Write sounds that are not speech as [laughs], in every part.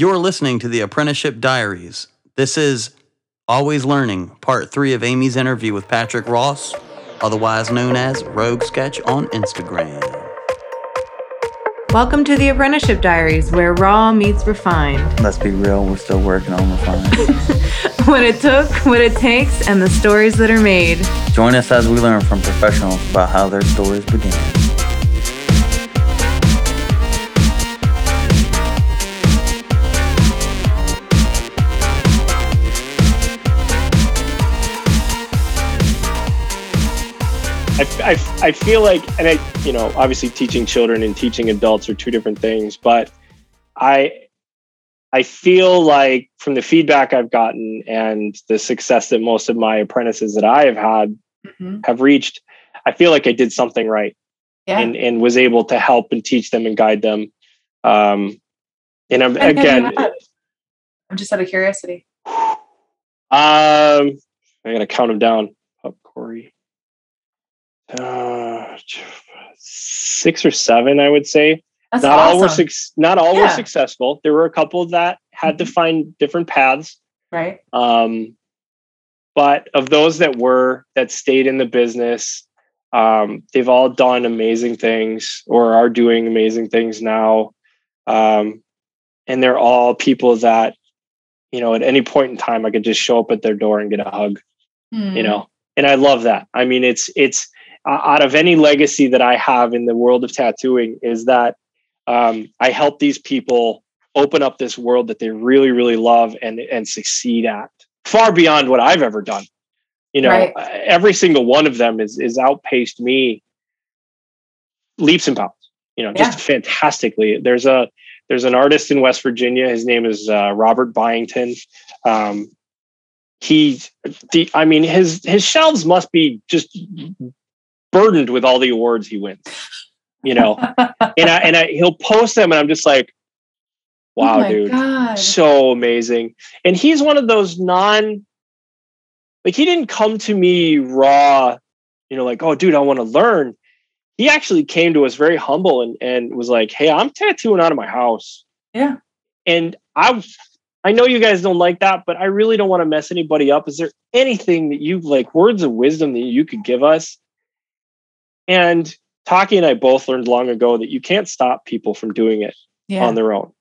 You're listening to the Apprenticeship Diaries. This is Always Learning, part three of Amy's interview with Patrick Ross, otherwise known as Rogue Sketch on Instagram. Welcome to the Apprenticeship Diaries, where raw meets refined. Let's be real, we're still working on refining. [laughs] what it took, what it takes, and the stories that are made. Join us as we learn from professionals about how their stories began. I, I, I feel like, and I, you know, obviously teaching children and teaching adults are two different things, but I, I feel like from the feedback I've gotten and the success that most of my apprentices that I have had Mm-hmm. have reached, I feel like I did something right Yeah. and, and was able to help and teach them and guide them. Um, and I'm, And again, I'm just out of curiosity. [sighs] um, I gotta count them down. Uh, six or seven, I would say. That's not all were awesome. suc- not all were successful. There were a couple that had to Mhm. find different paths. right? Um, but of those that were that stayed in the business, um, they've all done amazing things or are doing amazing things now. Um, and they're all people that, you know, at any point in time, I could just show up at their door and get a hug Hmm. you know and i love that i mean it's it's uh, out of any legacy that i have in the world of tattooing is that um, i help these people open up this world that they really really love and and succeed at far beyond what i've ever done. You know Right. every single one of them is is outpaced me leaps and bounds you know just fantastically. There's a there's an artist in west virginia. His name is uh, robert byington. Um, he the i mean his his shelves must be just burdened with all the awards he wins you know? [laughs] And i and I, he'll post them and i'm just like oh wow oh dude God. so amazing. And he's one of those non like he didn't come to me raw you know like oh dude i want to learn. He actually came to us very humble and and was like hey i'm tattooing out of my house. Yeah. and i i know you guys don't like that but i really don't want to mess anybody up. Is there anything that you like words of wisdom that you could give us and Taki and I both learned long ago that you can't stop people from doing it Yeah. on their own.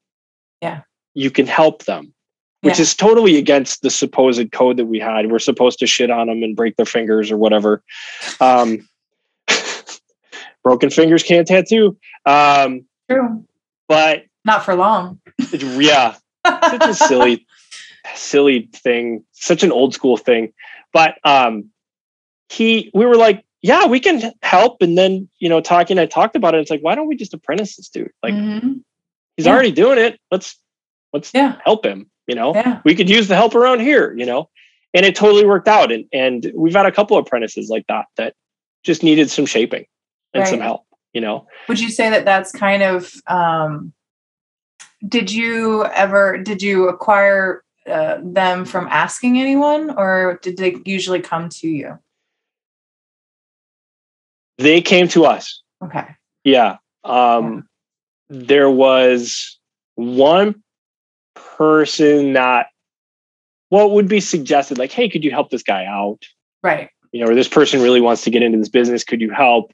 Yeah. You can help them, which Yeah. is totally against the supposed code that we had. We're supposed to shit on them and break their fingers or whatever. Um, [laughs] broken fingers can't tattoo. Um, True. but Not for long. yeah, such a silly, [laughs] silly thing, such an old school thing. But um, he, we were like, yeah, we can help. And then, you know, talking, I talked about it. It's like, why don't we just apprentice this dude? Like, Mhm. he's Yeah. already doing it. Let's let's Yeah. help him. You know, Yeah. we could use the help around here. You know, and it totally worked out. And and we've had a couple of apprentices like that that just needed some shaping and some help. You know, Would you say that that's kind of? Um, did you ever? Did you acquire uh, them from asking anyone, or did they usually come to you? They came to us. Okay. Yeah. Um, There was one person that what would be suggested, like, hey, could you help this guy out? Right. You know, or this person really wants to get into this business. Could you help?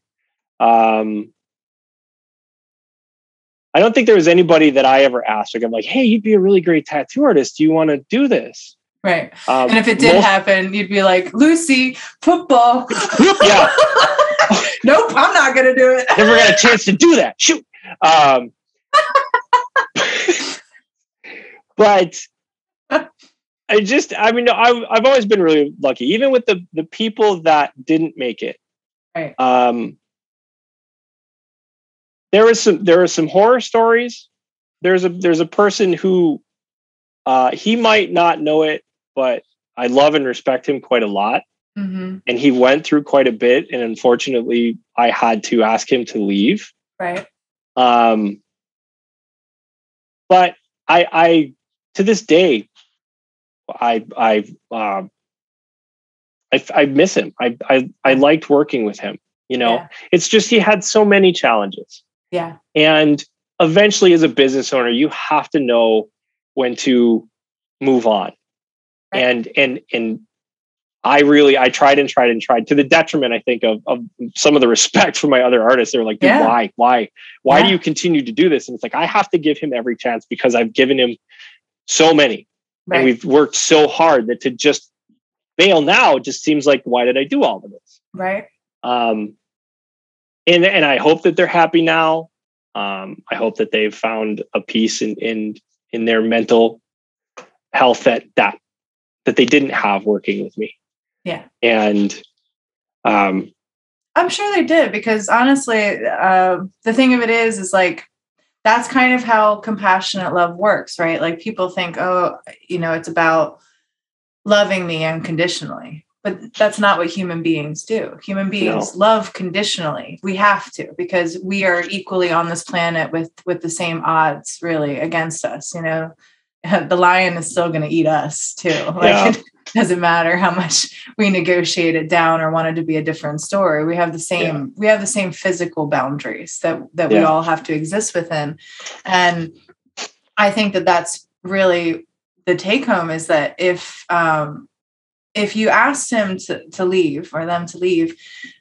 Um, I don't think there was anybody that I ever asked. Like, I'm like, hey, you'd be a really great tattoo artist. Do you want to do this? Right. Um, And if it did most- happen, you'd be like, Lucy, football. Yeah. [laughs] [laughs] [laughs] nope, I'm not gonna do it. never got a chance to do that. Shoot. Um, [laughs] but I just, I mean, I've, I've always been really lucky, even with the the people that didn't make it. Right. Um, there was some, there are some horror stories. There's a, there's a person who, uh, he might not know it, but I love and respect him quite a lot hmm and he went through quite a bit and unfortunately i had to ask him to leave Right. um but i i to this day i i um I, I miss him I, I i liked working with him you know Yeah. it's just he had so many challenges Yeah. and eventually as a business owner you have to know when to move on. Right. And and and I really I tried and tried and tried to the detriment, I think, of, of some of the respect [laughs] for my other artists. They're like, dude, Yeah. why? Why? Why do you continue to do this? And it's like, I have to give him every chance because I've given him so many. Right. And we've worked so hard that to just fail now just seems like why did I do all of this? right. Um and and I hope that they're happy now. Um, I hope that they've found a peace in in in their mental health that that that they didn't have working with me. Yeah. And um I'm sure they did because honestly, uh, the thing of it is, is like that's kind of how compassionate love works, right? Like people think, oh, you know, it's about loving me unconditionally, but that's not what human beings do. Human beings love conditionally. We have to because we are equally on this planet with with the same odds, really, against us. You know, [laughs] the lion is still going to eat us too. Like Yeah. [laughs] doesn't matter how much we negotiate it down or want it to be a different story. We have the same we have the same physical boundaries that that we all have to exist within, and I think that that's really the take home is that if um, if you asked him to to leave or them to leave,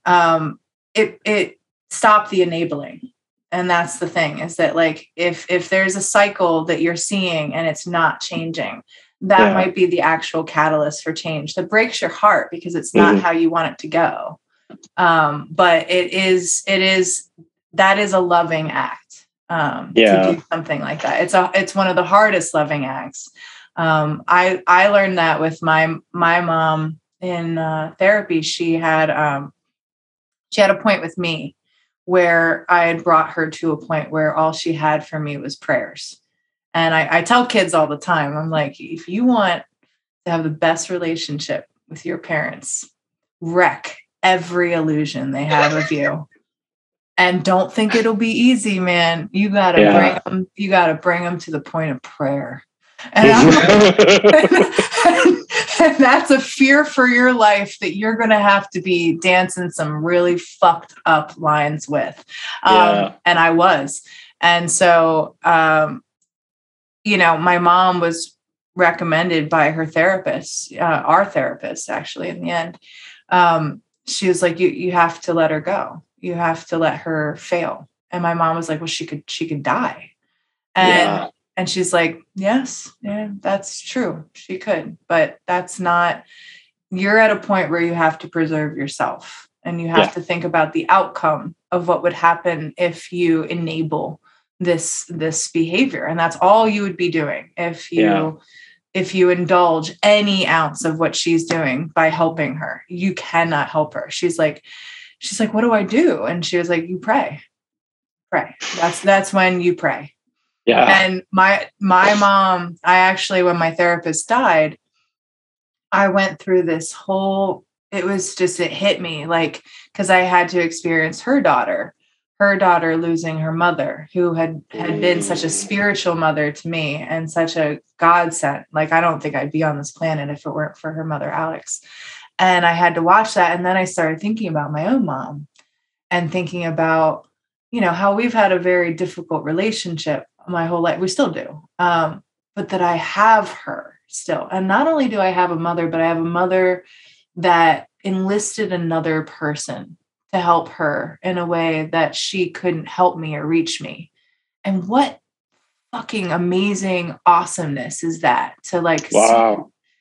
um, it it stopped the enabling. And that's the thing is that like if if there's a cycle that you're seeing and it's not changing that Yeah. might be the actual catalyst for change that breaks your heart because it's not Mhm. how you want it to go um but it is it is that is a loving act um Yeah. to do something like that it's a it's one of the hardest loving acts um i i learned that with my my mom in uh, therapy she had um she had a point with me where I had brought her to a point where all she had for me was prayers. And I, I tell kids all the time, I'm like, if you want to have the best relationship with your parents, wreck every illusion they have of you. And don't think it'll be easy, man. You gotta Yeah. bring them, you gotta bring them to the point of prayer. And [laughs] like, [laughs] and that's a fear for your life that you're going to have to be dancing some really fucked up lines with. Um, Yeah. And I was. And so, um, you know, my mom was recommended by her therapist, uh, our therapist, actually, in the end. Um, she was like, you, you have to let her go. You have to let her fail. And my mom was like, well, she could, she could die. And Yeah. and she's like, Yes, yeah, that's true. She could, but that's not, you're at a point where you have to preserve yourself and you have Yeah. to think about the outcome of what would happen if you enable this this behavior and that's all you would be doing if you Yeah. if you indulge any ounce of what she's doing by helping her. You cannot help her. She's like she's like what do i do? And she was like you pray. Pray. That's that's when you pray. Yeah. and my my mom i actually when my therapist died i went through this whole it was just it hit me like because i had to experience her daughter her daughter losing her mother who had had been such a spiritual mother to me and such a godsend like i don't think i'd be on this planet if it weren't for her mother alex. And i had to watch that and then i started thinking about my own mom and thinking about you know how we've had a very difficult relationship my whole life. We still do um, but that i have her still. And not only do i have a mother but i have a mother that enlisted another person to help her in a way that she couldn't help me or reach me. And what fucking amazing awesomeness is that to like see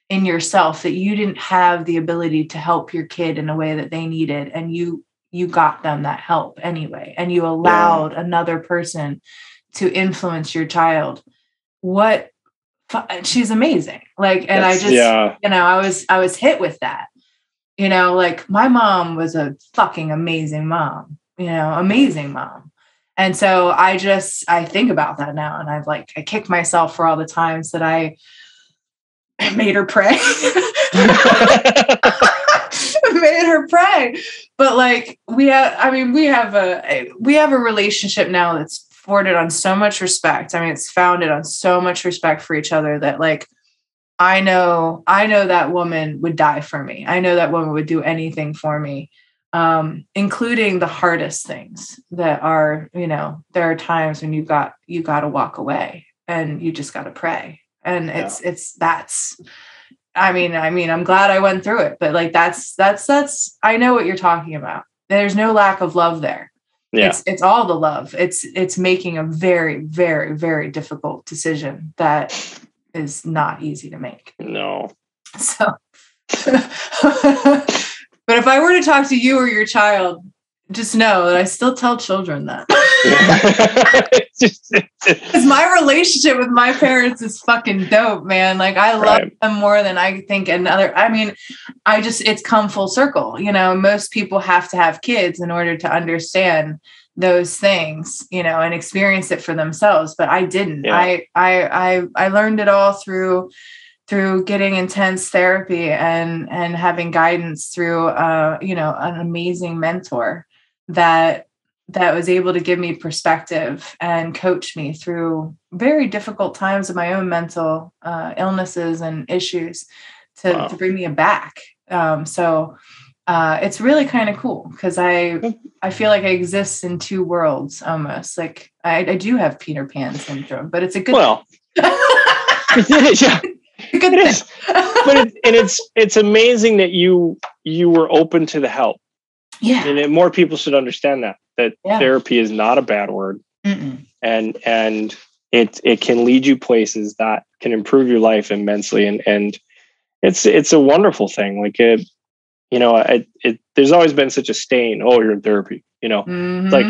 in yourself that you didn't have the ability to help your kid in a way that they needed and you you got them that help anyway and you allowed another person to influence your child. What she's amazing. Like and i just yeah. you know i was i was hit with that you know like my mom was a fucking amazing mom you know amazing mom. And so i just i think about that now and i've like i kick myself for all the times that i [clears throat] made her pray. [laughs] Made her pray. But like we have i mean we have a, we have a relationship now that's founded on so much respect. I mean it's founded on so much respect for each other that like i know i know that woman would die for me. I know that woman would do anything for me um including the hardest things that are you know there are times when you got you got to walk away and you just got to pray. And it's it's that's i mean i mean i'm glad i went through it but like that's that's that's i know what you're talking about. There's no lack of love there. Yeah. it's it's all the love. It's it's making a very very very difficult decision that is not easy to make no. so [laughs] but if i were to talk to you or your child just know that i still tell children that it's just, it's- because my relationship with my parents is fucking dope man like i love Right. them more than i think another i mean i just it's come full circle you know most people have to have kids in order to understand those things you know and experience it for themselves but i didn't Yeah. I, I i i learned it all through through getting intense therapy and and having guidance through uh you know an amazing mentor that that was able to give me perspective and coach me through very difficult times of my own mental uh, illnesses and issues to, Wow. to bring me back um, so uh, it's really kind of cool because I I feel like I exist in two worlds almost. Like I, I do have Peter Pan syndrome, but it's a good well, it is, yeah, good it thing. is. But it, and it's it's amazing that you you were open to the help, yeah. and that more people should understand that that Yeah. therapy is not a bad word, Mm-mm. and and it it can lead you places that can improve your life immensely, and and it's it's a wonderful thing. Like it, you know, it, it there's always been such a stain. Oh, you're in therapy, you know. Mhm. like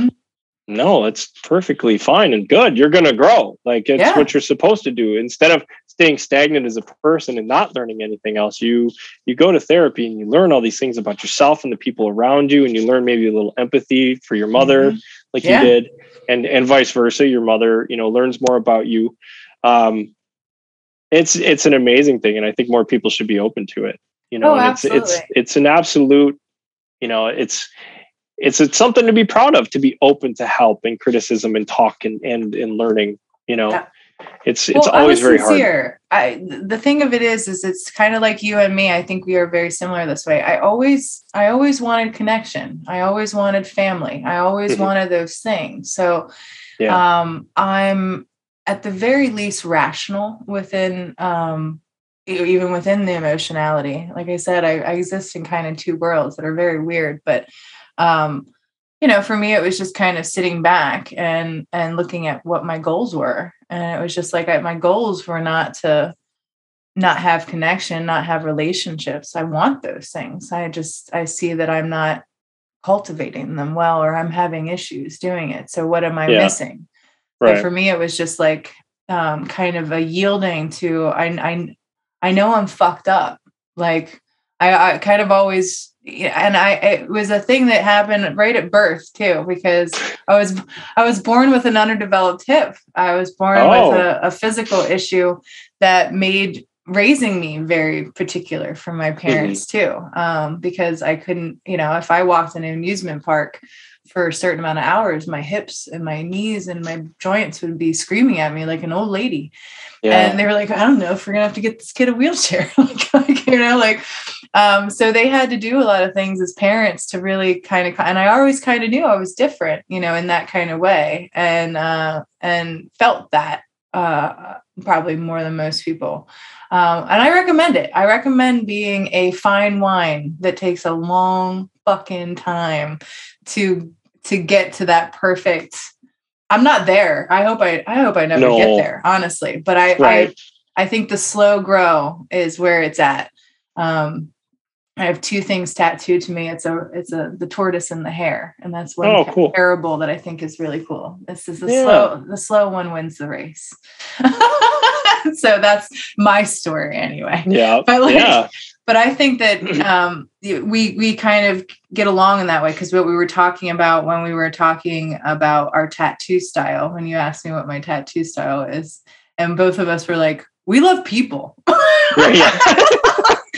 no it's perfectly fine and good you're going to grow like it's Yeah. what you're supposed to do instead of staying stagnant as a person and not learning anything else you you go to therapy and you learn all these things about yourself and the people around you and you learn maybe a little empathy for your mother Mhm. like Yeah. you did and and vice versa your mother you know learns more about you um it's it's an amazing thing and i think more people should be open to it you know Oh, and it's it's absolutely. it's an absolute you know it's it's it's something to be proud of to be open to help and criticism and talk and and, and learning you know Yeah. it's it's Well, always very hard. I the thing of it is, is it's kind of like you and me. I think we are very similar this way. I always, I always wanted connection. I always wanted family. I always Mhm. wanted those things. So, Yeah. um, I'm at the very least rational within, um, even within the emotionality. Like I said, I, I exist in kind of two worlds that are very weird, but, um, you know, for me, it was just kind of sitting back and and looking at what my goals were, and it was just like I, my goals were not to not have connection, not have relationships. I want those things. I just I see that I'm not cultivating them well, or I'm having issues doing it. So what am I Yeah. missing? So right for me, it was just like um, kind of a yielding to I I I know I'm fucked up. Like I, I kind of always and I it was a thing that happened right at birth too because I was I was born with an underdeveloped hip. I was born Oh. with a, a physical issue that made raising me very particular for my parents too um, because I couldn't you know if I walked in an amusement park for a certain amount of hours my hips and my knees and my joints would be screaming at me like an old lady. Yeah. And they were like i don't know if we're gonna have to get this kid a wheelchair. [laughs] Like, like, you know like um so they had to do a lot of things as parents to really kind of and i always kind of knew i was different you know in that kind of way. And uh and felt that uh probably more than most people. Um and i recommend it. I recommend being a fine wine that takes a long fucking time to to get to that perfect i'm not there. I hope i i hope i never No. get there honestly. But i Right. i i think the slow grow is where it's at. Um i have two things tattooed to me. It's a it's a the tortoise and the hare. And that's one Oh, cool. parable that i think is really cool. This is the Yeah. slow the slow one wins the race. [laughs] So that's my story anyway. Yeah. [laughs] But, like, yeah but I think that [laughs] um, we we kind of get along in that way because what we were talking about when we were talking about our tattoo style, when you asked me what my tattoo style is, and both of us were like, we love people. Right, yeah.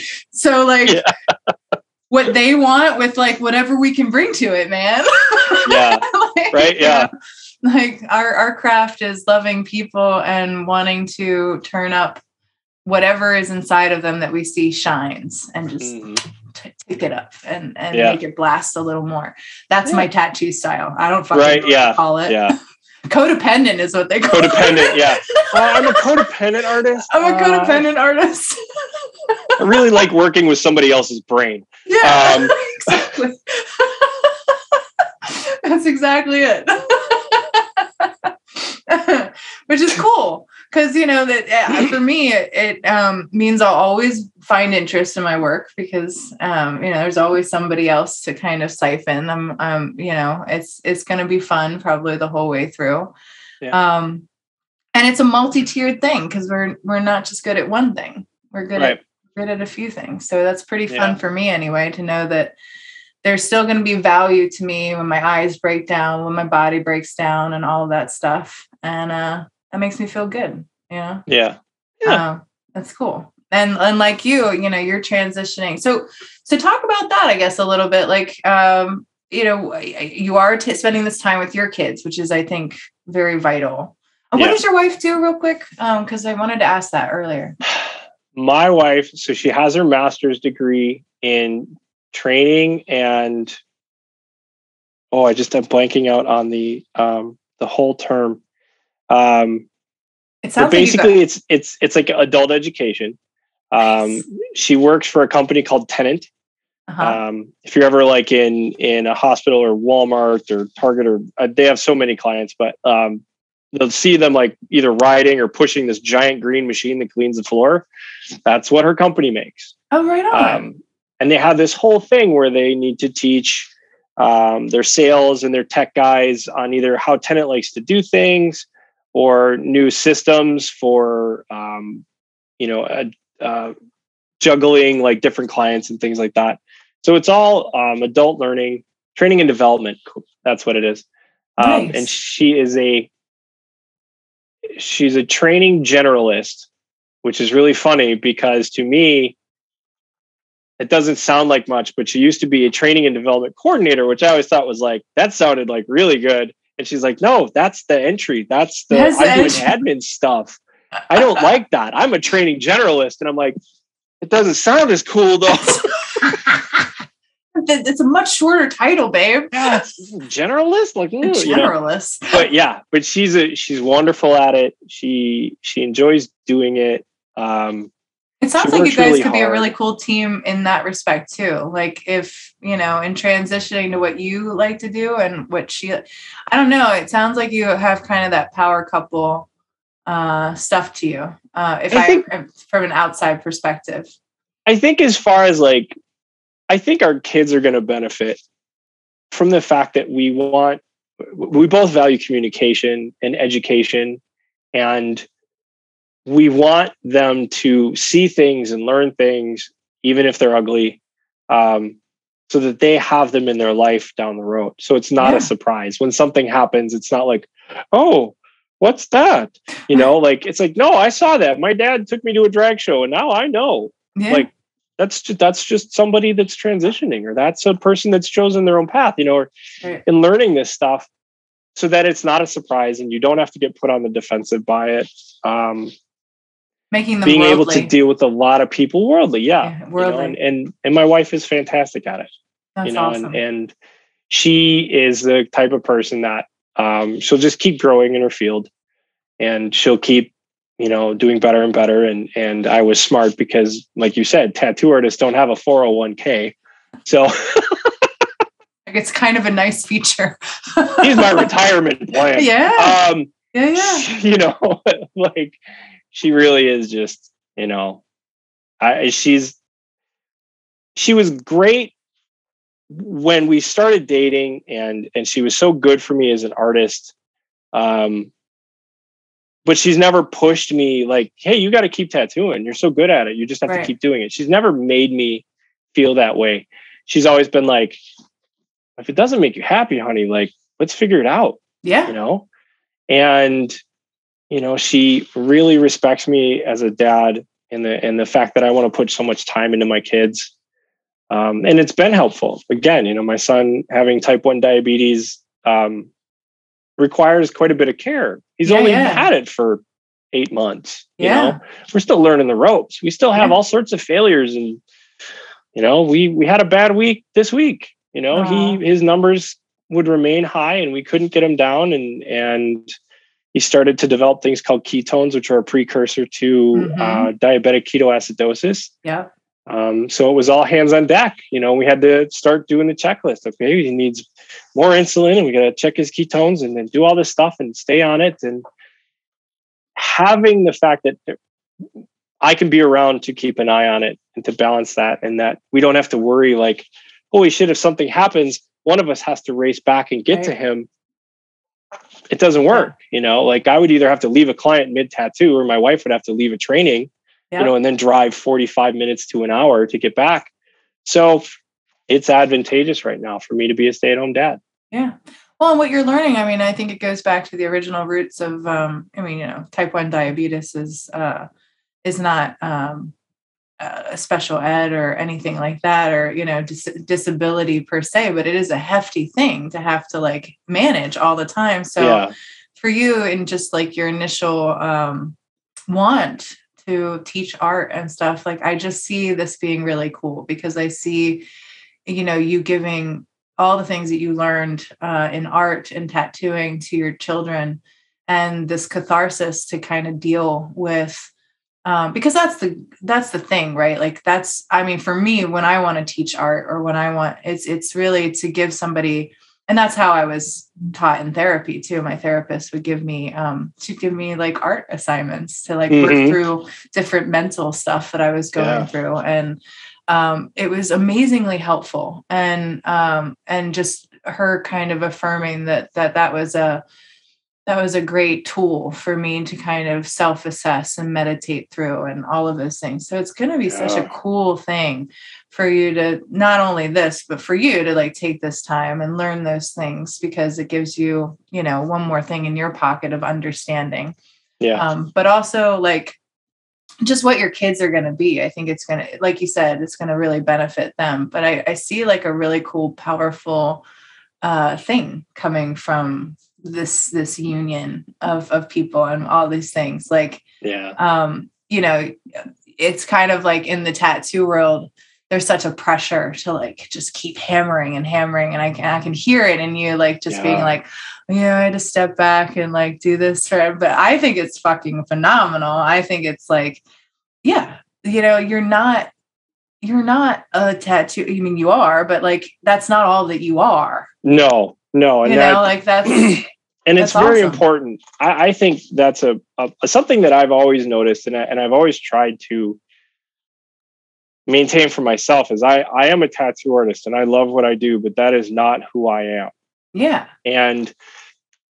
[laughs] so like Yeah. what they want with like whatever we can bring to it, man. [laughs] Yeah. Like, Right, yeah. Like our our craft is loving people and wanting to turn up whatever is inside of them that we see shines and just Mhm. t- take it up and and Yeah. make it blast a little more. That's my tattoo style. I don't fucking Right, know what to yeah, call it. yeah [laughs] Codependent is what they call Codependent, yeah. [laughs] Uh, I'm a codependent artist. I'm a Uh, codependent artist. I really like working with somebody else's brain. yeah, [laughs] Um, exactly. That's exactly it. Which is cool because you know that uh, [laughs] for me it, it um, means I'll always find interest in my work because um, you know there's always somebody else to kind of siphon. I'm um, you know it's it's going to be fun probably the whole way through. Yeah. Um, and it's a multi-tiered thing because we're we're not just good at one thing. We're good Right. at good at a few things. So that's pretty fun Yeah. for me anyway to know that there's still going to be value to me when my eyes break down, when my body breaks down, and all of that stuff. And uh, that makes me feel good. You know, Yeah. Yeah. Uh, that's cool. And and like you, you know, you're transitioning. So so talk about that, I guess, a little bit. Like, um, you know, you are t- spending this time with your kids, which is, I think, very vital. What Yeah. does your wife do, real quick? Um, because I wanted to ask that earlier. [sighs] my wife so she has her master's degree in training and oh i just am blanking out on the um the whole term um It sounds like basically it's it's it's like adult education um Nice. she works for a company called Tennant uh-huh. um if you're ever like in in a hospital or walmart or target or uh, they have so many clients but um they'll see them like either riding or pushing this giant green machine that cleans the floor that's what her company makes oh, right on. um, and they have this whole thing where they need to teach um, their sales and their tech guys on either how Tennant likes to do things or new systems for um, you know uh, uh, juggling like different clients and things like that so it's all um, adult learning training and development that's what it is um, Nice. and she is a she's a training generalist which is really funny because to me it doesn't sound like much, but she used to be a training and development coordinator, which I always thought was like, that sounded like really good. And she's like, no, that's the entry. That's the, That's I'm doing admin stuff. I don't [laughs] like that. I'm a training generalist. And I'm like, it doesn't sound as cool though. [laughs] It's a much shorter title, babe. yeah, generalist? Like, mm, you know. generalist. but yeah, but she's a, she's wonderful at it. She, she enjoys doing it. Um, It sounds like you guys really could be a really cool team in that respect too. Like if, you know, in transitioning to what you like to do and what she I don't know, it sounds like you have kind of that power couple uh stuff to you. Uh if I I, think- from an outside perspective. I think as far as like, I think our kids are going to benefit from the fact that we want, we both value communication and education, and we want them to see things and learn things, even if they're ugly, um, so that they have them in their life down the road. So it's not Yeah. a surprise when something happens. It's not like, oh, what's that? You know, like it's like, no, I saw that. My dad took me to a drag show, and now I know Yeah. like that's just that's just somebody that's transitioning or that's a person that's chosen their own path you know or Right. in learning this stuff so that it's not a surprise and you don't have to get put on the defensive by it um making them being able to deal with a lot of people worldly yeah, Yeah, you know, worldly. and, and and my wife is fantastic at it That's you know awesome. and, and she is the type of person that um she'll just keep growing in her field and she'll keep you know doing better and better and and i was smart because like you said tattoo artists don't have a 401k so [laughs] it's kind of a nice feature. he's my [laughs] retirement plan Yeah. um yeah, yeah. [laughs] you know like she really is just you know i she's she was great when we started dating and and she was so good for me as an artist. Um but she's never pushed me like hey you got to keep tattooing. You're so good at it. You just have Right. to keep doing it. She's never made me feel that way. She's always been like if it doesn't make you happy honey like let's figure it out Yeah. you know? And you know she really respects me as a dad and the and the fact that i want to put so much time into my kids. Um, and it's been helpful. Again you know my son having type 1 diabetes um, requires quite a bit of care. He's Yeah, only yeah. had it for eight months you Yeah. know? We're still learning the ropes. We still have all sorts of failures and you know we we had a bad week this week you know? Aw. he his numbers would remain high and we couldn't get him down and and he started to develop things called ketones which are a precursor to Mhm. uh, diabetic ketoacidosis Yeah. um, so it was all hands on deck you know we had to start doing the checklist okay he needs more insulin and we got to check his ketones and then do all this stuff and stay on it and having the fact that there- I can be around to keep an eye on it and to balance that, and that we don't have to worry like, holy shit, if something happens, one of us has to race back and get to him. It doesn't work, you know. Like I would either have to leave a client mid tattoo, or my wife would have to leave a training, Yeah. you know, and then drive forty five minutes to an hour to get back. So it's advantageous right now for me to be a stay at home dad. Yeah. Well, and what you're learning, I mean, I think it goes back to the original roots of, um, I mean, you know, type one diabetes is uh, is not um, a special ed or anything like that, or you know, dis- disability per se, but it is a hefty thing to have to like manage all the time. So yeah, for you, and just like your initial um, want to teach art and stuff, like I just see this being really cool because I see, you know, you giving all the things that you learned uh, in art and tattooing to your children and this catharsis to kind of deal with um, because that's the that's the thing right like that's i mean for me when i want to teach art or when i want it's it's really to give somebody and that's how i was taught in therapy too my therapist would give me um she'd give me like art assignments to like work Mhm. through different mental stuff that i was going Yeah. through and um, it was amazingly helpful and um, and just her kind of affirming that that that was a that was a great tool for me to kind of self-assess and meditate through and all of those things. So it's going to be such a cool thing for you to not only this but for you to like take this time and learn those things because it gives you you know one more thing in your pocket of understanding. Yeah, um, but also like just what your kids are going to be i think it's going to like you said it's going to really benefit them. But I, I see like a really cool powerful uh, thing coming from this this union of of people and all these things like yeah, um you know it's kind of like in the tattoo world there's such a pressure to like just keep hammering and hammering and i can i can hear it in you like just being Yeah. like yeah i had to step back and like do this for but i think it's fucking phenomenal. I think it's like yeah you know you're not you're not a tattoo i mean you are but like that's not all that you are. No, no, and you that, know like that's [clears throat] and it's very awesome. important. I, I think that's a, a something that I've always noticed, and I, and I've always tried to maintain for myself. Is I I am a tattoo artist, and I love what I do, but that is not who I am. yeah And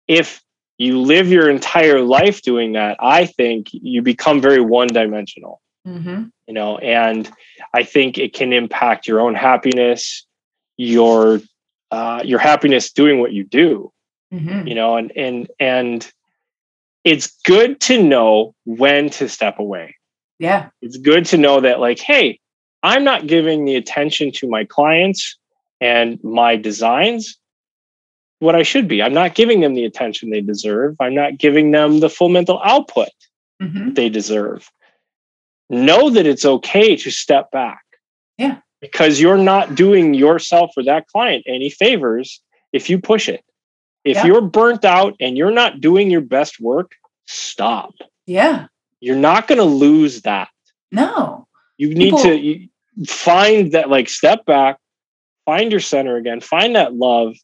if you live your entire life doing that, I think you become very one dimensional. hmm You know, and I think it can impact your own happiness, your uh, your happiness doing what you do hmm you know and and and it's good to know when to step away. Yeah. It's good to know that like hey i'm not giving the attention to my clients and my designs what i should be. I'm not giving them the attention they deserve. I'm not giving them the full mental output hmm they deserve. Know that it's okay to step back. Yeah. because you're not doing yourself or that client any favors if you push it if Yeah. you're burnt out and you're not doing your best work stop. Yeah. You're not going to lose that. No. You need People- to find that like step back find your center again find that love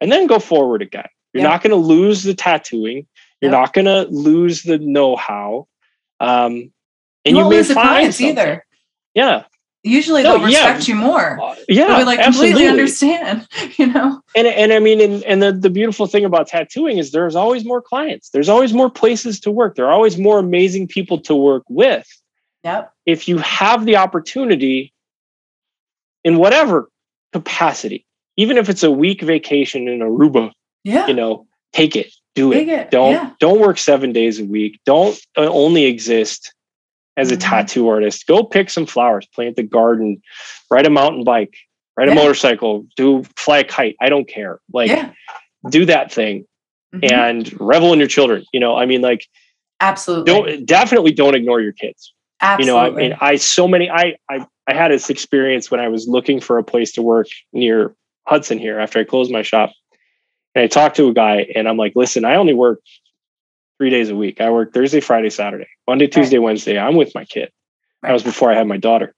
and then go forward again. You're Yeah. not going to lose the tattooing. You're not going to lose the know-how. Um and you you, won't may lose the clients something. either. Yeah usually No, they'll yeah. respect you more. Uh, yeah they'll be like absolutely. completely understand [laughs] you know? And and i mean and, and the, the beautiful thing about tattooing is there's always more clients. There's always more places to work. There are always more amazing people to work with. Yep. If you have the opportunity in whatever capacity even if it's a week vacation in aruba yeah. you know take it. Do it. Take it, don't yeah. don't work seven days a week. Don't uh, only exist as a Mhm. tattoo artist go pick some flowers plant the garden ride a mountain bike ride a motorcycle do fly a kite i don't care. Like yeah. do that thing Mhm. and revel in your children you know i mean like absolutely. don't definitely don't ignore your kids. Absolutely you know i mean i so many I, I i had this experience when i was looking for a place to work near hudson here after i closed my shop. And I talked to a guy and I'm like, listen, I only work three days a week. I work Thursday, Friday, Saturday, Monday, Tuesday, right. Wednesday. I'm with my kid. Right. That was before I had my daughter.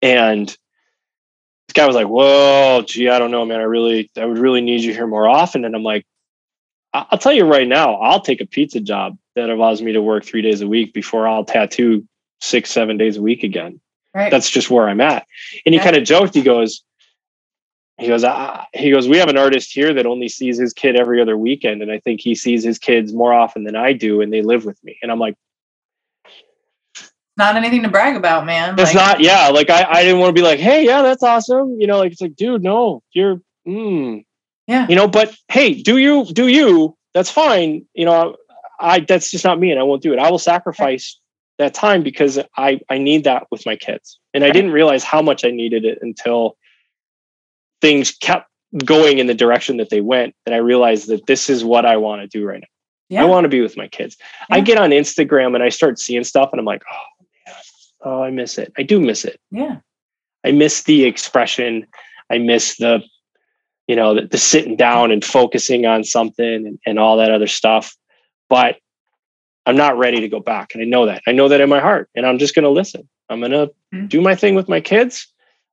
And this guy was like, whoa, gee, I don't know, man. I really, I would really need you here more often. And I'm like, I'll tell you right now, I'll take a pizza job that allows me to work three days a week before I'll tattoo six, seven days a week again. Right. That's just where I'm at. And he yeah. kind of joked. He goes, he goes, ah, he goes, we have an artist here that only sees his kid every other weekend. And I think he sees his kids more often than I do. And they live with me. And I'm like, not anything to brag about, man. It's like, not, yeah. Like I, I didn't want to be like, hey, yeah, that's awesome. You know, like it's like, dude, no, you're, mm. yeah. You know, but hey, do you, do you? That's fine. You know, I that's just not me, and I won't do it. I will sacrifice that time because I I need that with my kids, and I didn't realize how much I needed it until things kept going in the direction that they went. And I realized that this is what I want to do right now. Yeah. I want to be with my kids. Yeah. I get on Instagram and I start seeing stuff, and I'm like, oh man, oh I miss it. I do miss it. Yeah, I miss the expression. I miss the you know the, the sitting down and focusing on something and, and all that other stuff but I'm not ready to go back. And I know that. I know that in my heart. And I'm just going to listen. I'm going to mm-hmm. do my thing with my kids.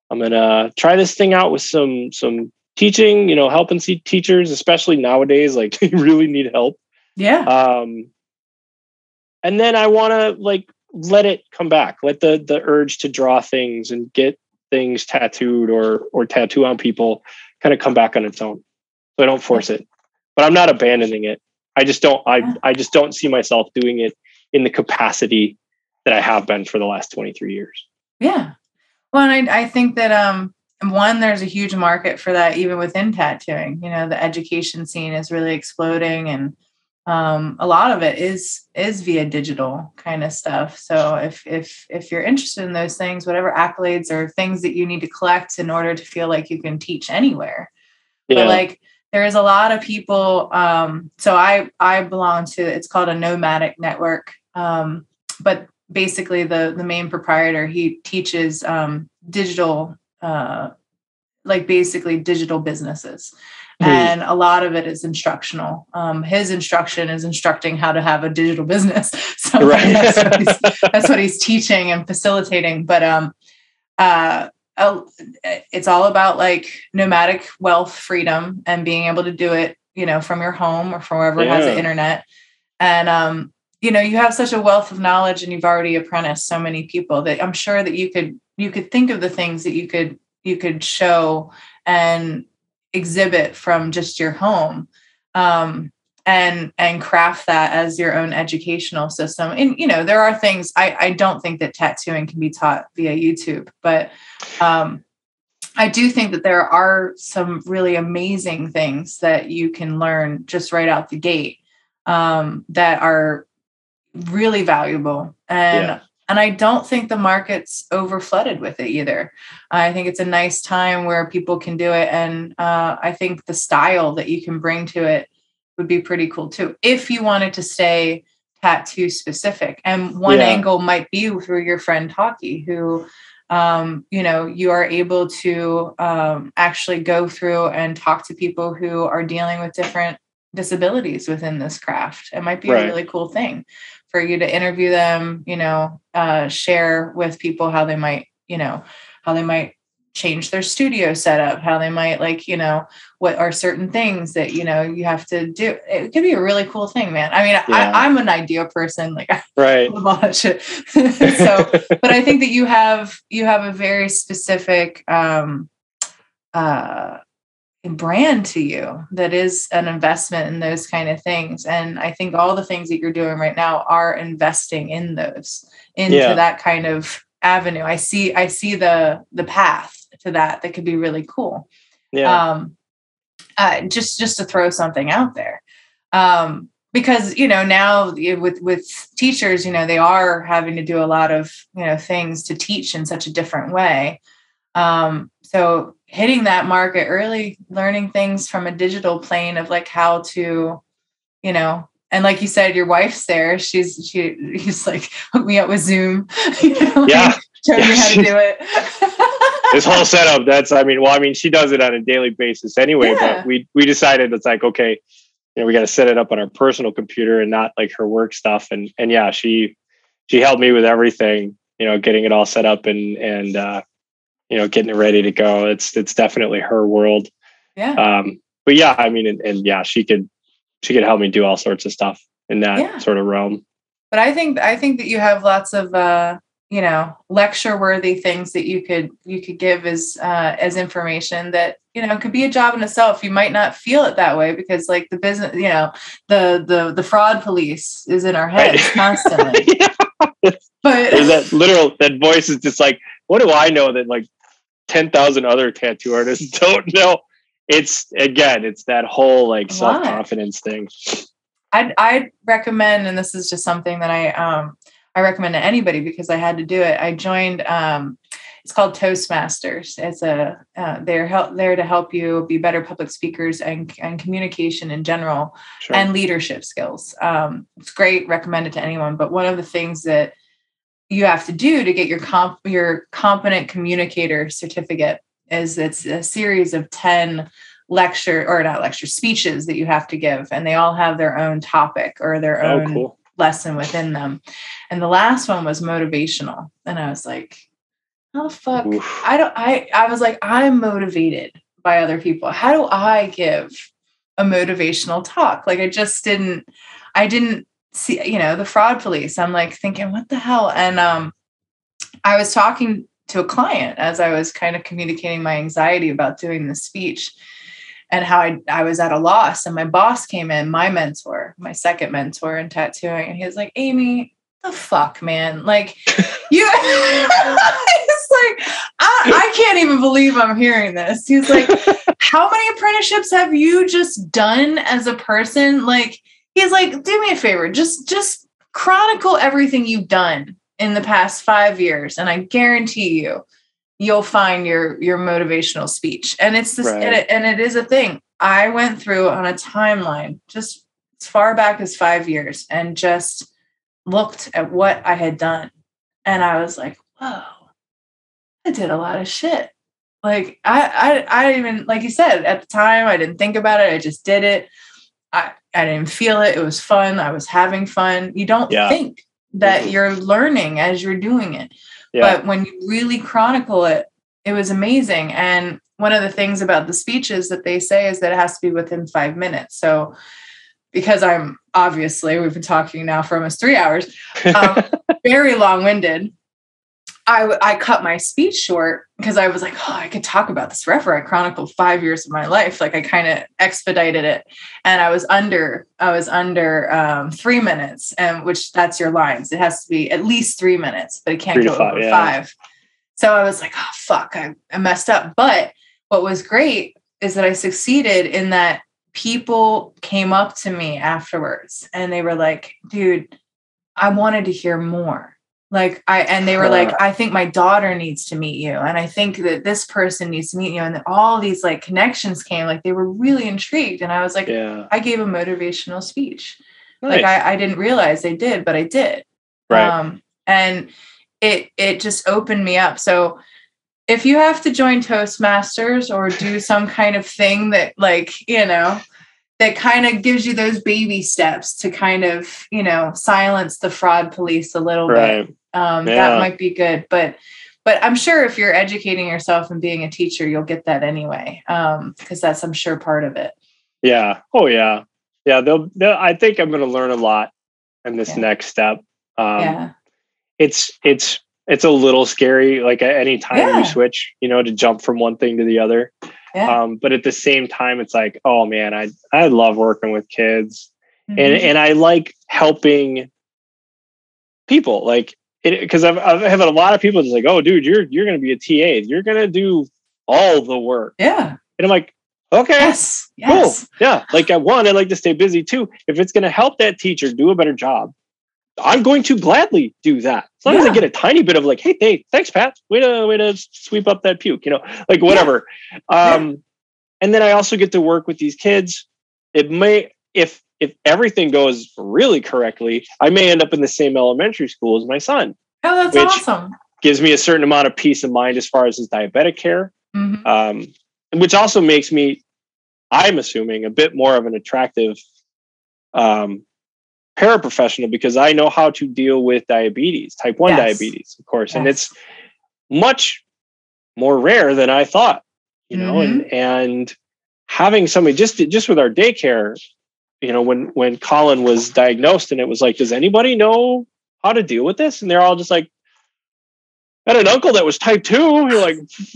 I'm going to try this thing out with some some teaching, you know, helping see teachers, especially nowadays like [laughs] they really need help. Yeah. Um and then I want to like let it come back. Let the the urge to draw things and get things tattooed or or tattoo on people kind of come back on its own. So I don't force it. But I'm not abandoning it. I just don't I I just don't see myself doing it in the capacity that I have been for the last 23 years. Yeah. Well, and I, I think that um one, there's a huge market for that even within tattooing. You know, the education scene is really exploding and um, a lot of it is is via digital kind of stuff. So if if if you're interested in those things, whatever accolades or things that you need to collect in order to feel like you can teach anywhere. Yeah. But like there's a lot of people um, so i i belong to it's called a nomadic network um, but basically the the main proprietor he teaches um, digital uh, like basically digital businesses mm-hmm. and a lot of it is instructional um, his instruction is instructing how to have a digital business [laughs] so right. [laughs] that's, what that's, what he's, teaching and facilitating but um uh it's all about like nomadic wealth freedom and being able to do it you know from your home or from wherever yeah. has the internet and um you know you have such a wealth of knowledge and you've already apprenticed so many people that i'm sure that you could you could think of the things that you could you could show and exhibit from just your home um and and craft that as your own educational system. And you know there are things i i don't think that tattooing can be taught via youtube but um i do think that there are some really amazing things that you can learn just right out the gate um that are really valuable and yeah. and i don't think the market's over flooded with it either i think it's a nice time where people can do it and uh, i think the style that you can bring to it would be pretty cool too if you wanted to stay tattoo specific and one yeah. angle might be through your friend Taki who um, you know you are able to um, actually go through and talk to people who are dealing with different disabilities within this craft it might be right. a really cool thing for you to interview them you know uh, share with people how they might you know how they might change their studio setup, how they might like, you know, what are certain things that, you know, you have to do. It could be a really cool thing, man. I mean, yeah. I, am an idea person, like [laughs] right. all that shit. [laughs] so, but I think that you have, you have a very specific, um, uh, brand to you that is an investment in those kind of things and i think all the things that you're doing right now are investing in those into yeah. that kind of avenue i see i see the the path to that that could be really cool. Yeah. Um, uh, just just to throw something out there. Um, because you know now with with teachers you know they are having to do a lot of you know things to teach in such a different way um, so hitting that market early learning things from a digital plane of like how to you know and like you said your wife's there she's she he's like hook me up with zoom [laughs] you know, yeah show yeah, me how to do it [laughs] this whole setup. That's I mean, well, I mean, she does it on a daily basis anyway. Yeah. But we we decided it's like okay, you know, we got to set it up on our personal computer and not like her work stuff. And and yeah, she she helped me with everything. You know, getting it all set up and and uh, you know, getting it ready to go. It's it's definitely her world. Yeah. Um, but yeah, I mean, and, and yeah, she could she could help me do all sorts of stuff in that Yeah. sort of realm. but I think I think that you have lots of uh, you know lecture worthy things that you could you could give as uh, as information that you know could be a job in itself. You might not feel it that way because like the business, you know, the the the fraud police is in our heads Right. [laughs] constantly. yeah. But There's that literal that voice is just like, what do I know that like ten thousand other tattoo artists [laughs] don't know? It's again, it's that whole like self confidence thing. I'd, I'd recommend, and this is just something that I um, I recommend to anybody because I had to do it. I joined. Um, it's called Toastmasters. It's a uh, they're help there to help you be better public speakers and and communication in general Sure. and leadership skills. Um, it's great, recommend it to anyone. But one of the things that you have to do to get your comp your competent communicator certificate is it's a series of 10 lecture or not lecture speeches that you have to give and they all have their own topic or their oh, own cool. lesson within them and the last one was motivational and i was like how the fuck Oof. i don't i i was like i'm motivated by other people how do i give a motivational talk like i just didn't i didn't see you know the fraud police. I'm like thinking what the hell? And um i was talking to a client as i was kind of communicating my anxiety about doing the speech and how I, I was at a loss. And my boss came in my mentor my second mentor in tattooing and he was like amy the fuck man. Like [laughs] you [laughs] it's like I, I can't even believe i'm hearing this. He's like how many apprenticeships have you just done as a person? Like he's like do me a favor just just chronicle everything you've done in the past five years and i guarantee you you'll find your your motivational speech. And it's this and, it, and it is a thing. I went through on a timeline just as far back as five years and just looked at what i had done and i was like whoa i did a lot of shit. Like I, I i even like you said at the time i didn't think about it i just did it. I i didn't feel it it was fun i was having fun you don't Yeah. think that Mhm. you're learning as you're doing it Yeah. but when you really chronicle it it was amazing and one of the things about the speeches that they say is that it has to be within five minutes so because i'm obviously we've been talking now for almost three hours um, [laughs] very long-winded I, I cut my speech short because I was like, oh, I could talk about this forever. I chronicled five years of my life. Like I kind of expedited it, and I was under I was under um, three minutes, and which that's your lines. It has to be at least three minutes, but it can't Three go five, over yeah. five. So I was like, oh fuck, I, I messed up. But what was great is that I succeeded in that people came up to me afterwards and they were like, dude, I wanted to hear more. Like I and they were like, I think my daughter needs to meet you. And I think that this person needs to meet you. And then all these like connections came, like they were really intrigued. And I was like, yeah. I gave a motivational speech. Nice. Like I, I didn't realize they did, but I did. right. Um, and it it just opened me up. So if you have to join Toastmasters or do [laughs] some kind of thing that like, you know, that kind of gives you those baby steps to kind of, you know, silence the fraud police a little bit. Um, Yeah. that might be good. But but I'm sure if you're educating yourself and being a teacher, you'll get that anyway. Um, because that's I'm sure part of it. Yeah. Oh yeah. Yeah. They'll, they'll I think I'm going to learn a lot in this Yeah. next step. Um, yeah. it's it's it's a little scary like at any time Yeah. you switch you know to jump from one thing to the other Yeah. um but at the same time it's like oh man i i love working with kids and Mhm. and i like helping people like because I've, I've had a lot of people just like oh dude you're you're gonna be a ta you're gonna do all the work yeah. and i'm like okay Yes. cool Yes. yeah like at one i like to stay busy too if it's gonna help that teacher do a better job I'm going to gladly do that. As long as I get a tiny bit of like, hey, hey, thanks, Pat. Way to way to sweep up that puke, you know, like whatever. Um, and then I also get to work with these kids. It may if if everything goes really correctly, I may end up in the same elementary school as my son. Oh, that's Which- awesome. gives me a certain amount of peace of mind as far as his diabetic care, Mhm. um, which also makes me, I'm assuming, a bit more of an attractive um, paraprofessional because I know how to deal with diabetes, type 1 Yes. diabetes, of course. And it's much more rare than I thought, you know, Mm-hmm. and, and having somebody just, just with our daycare, you know, when, when Colin was diagnosed and it was like, does anybody know how to deal with this? And they're all just like, I had an uncle that was type two. You're like, [laughs]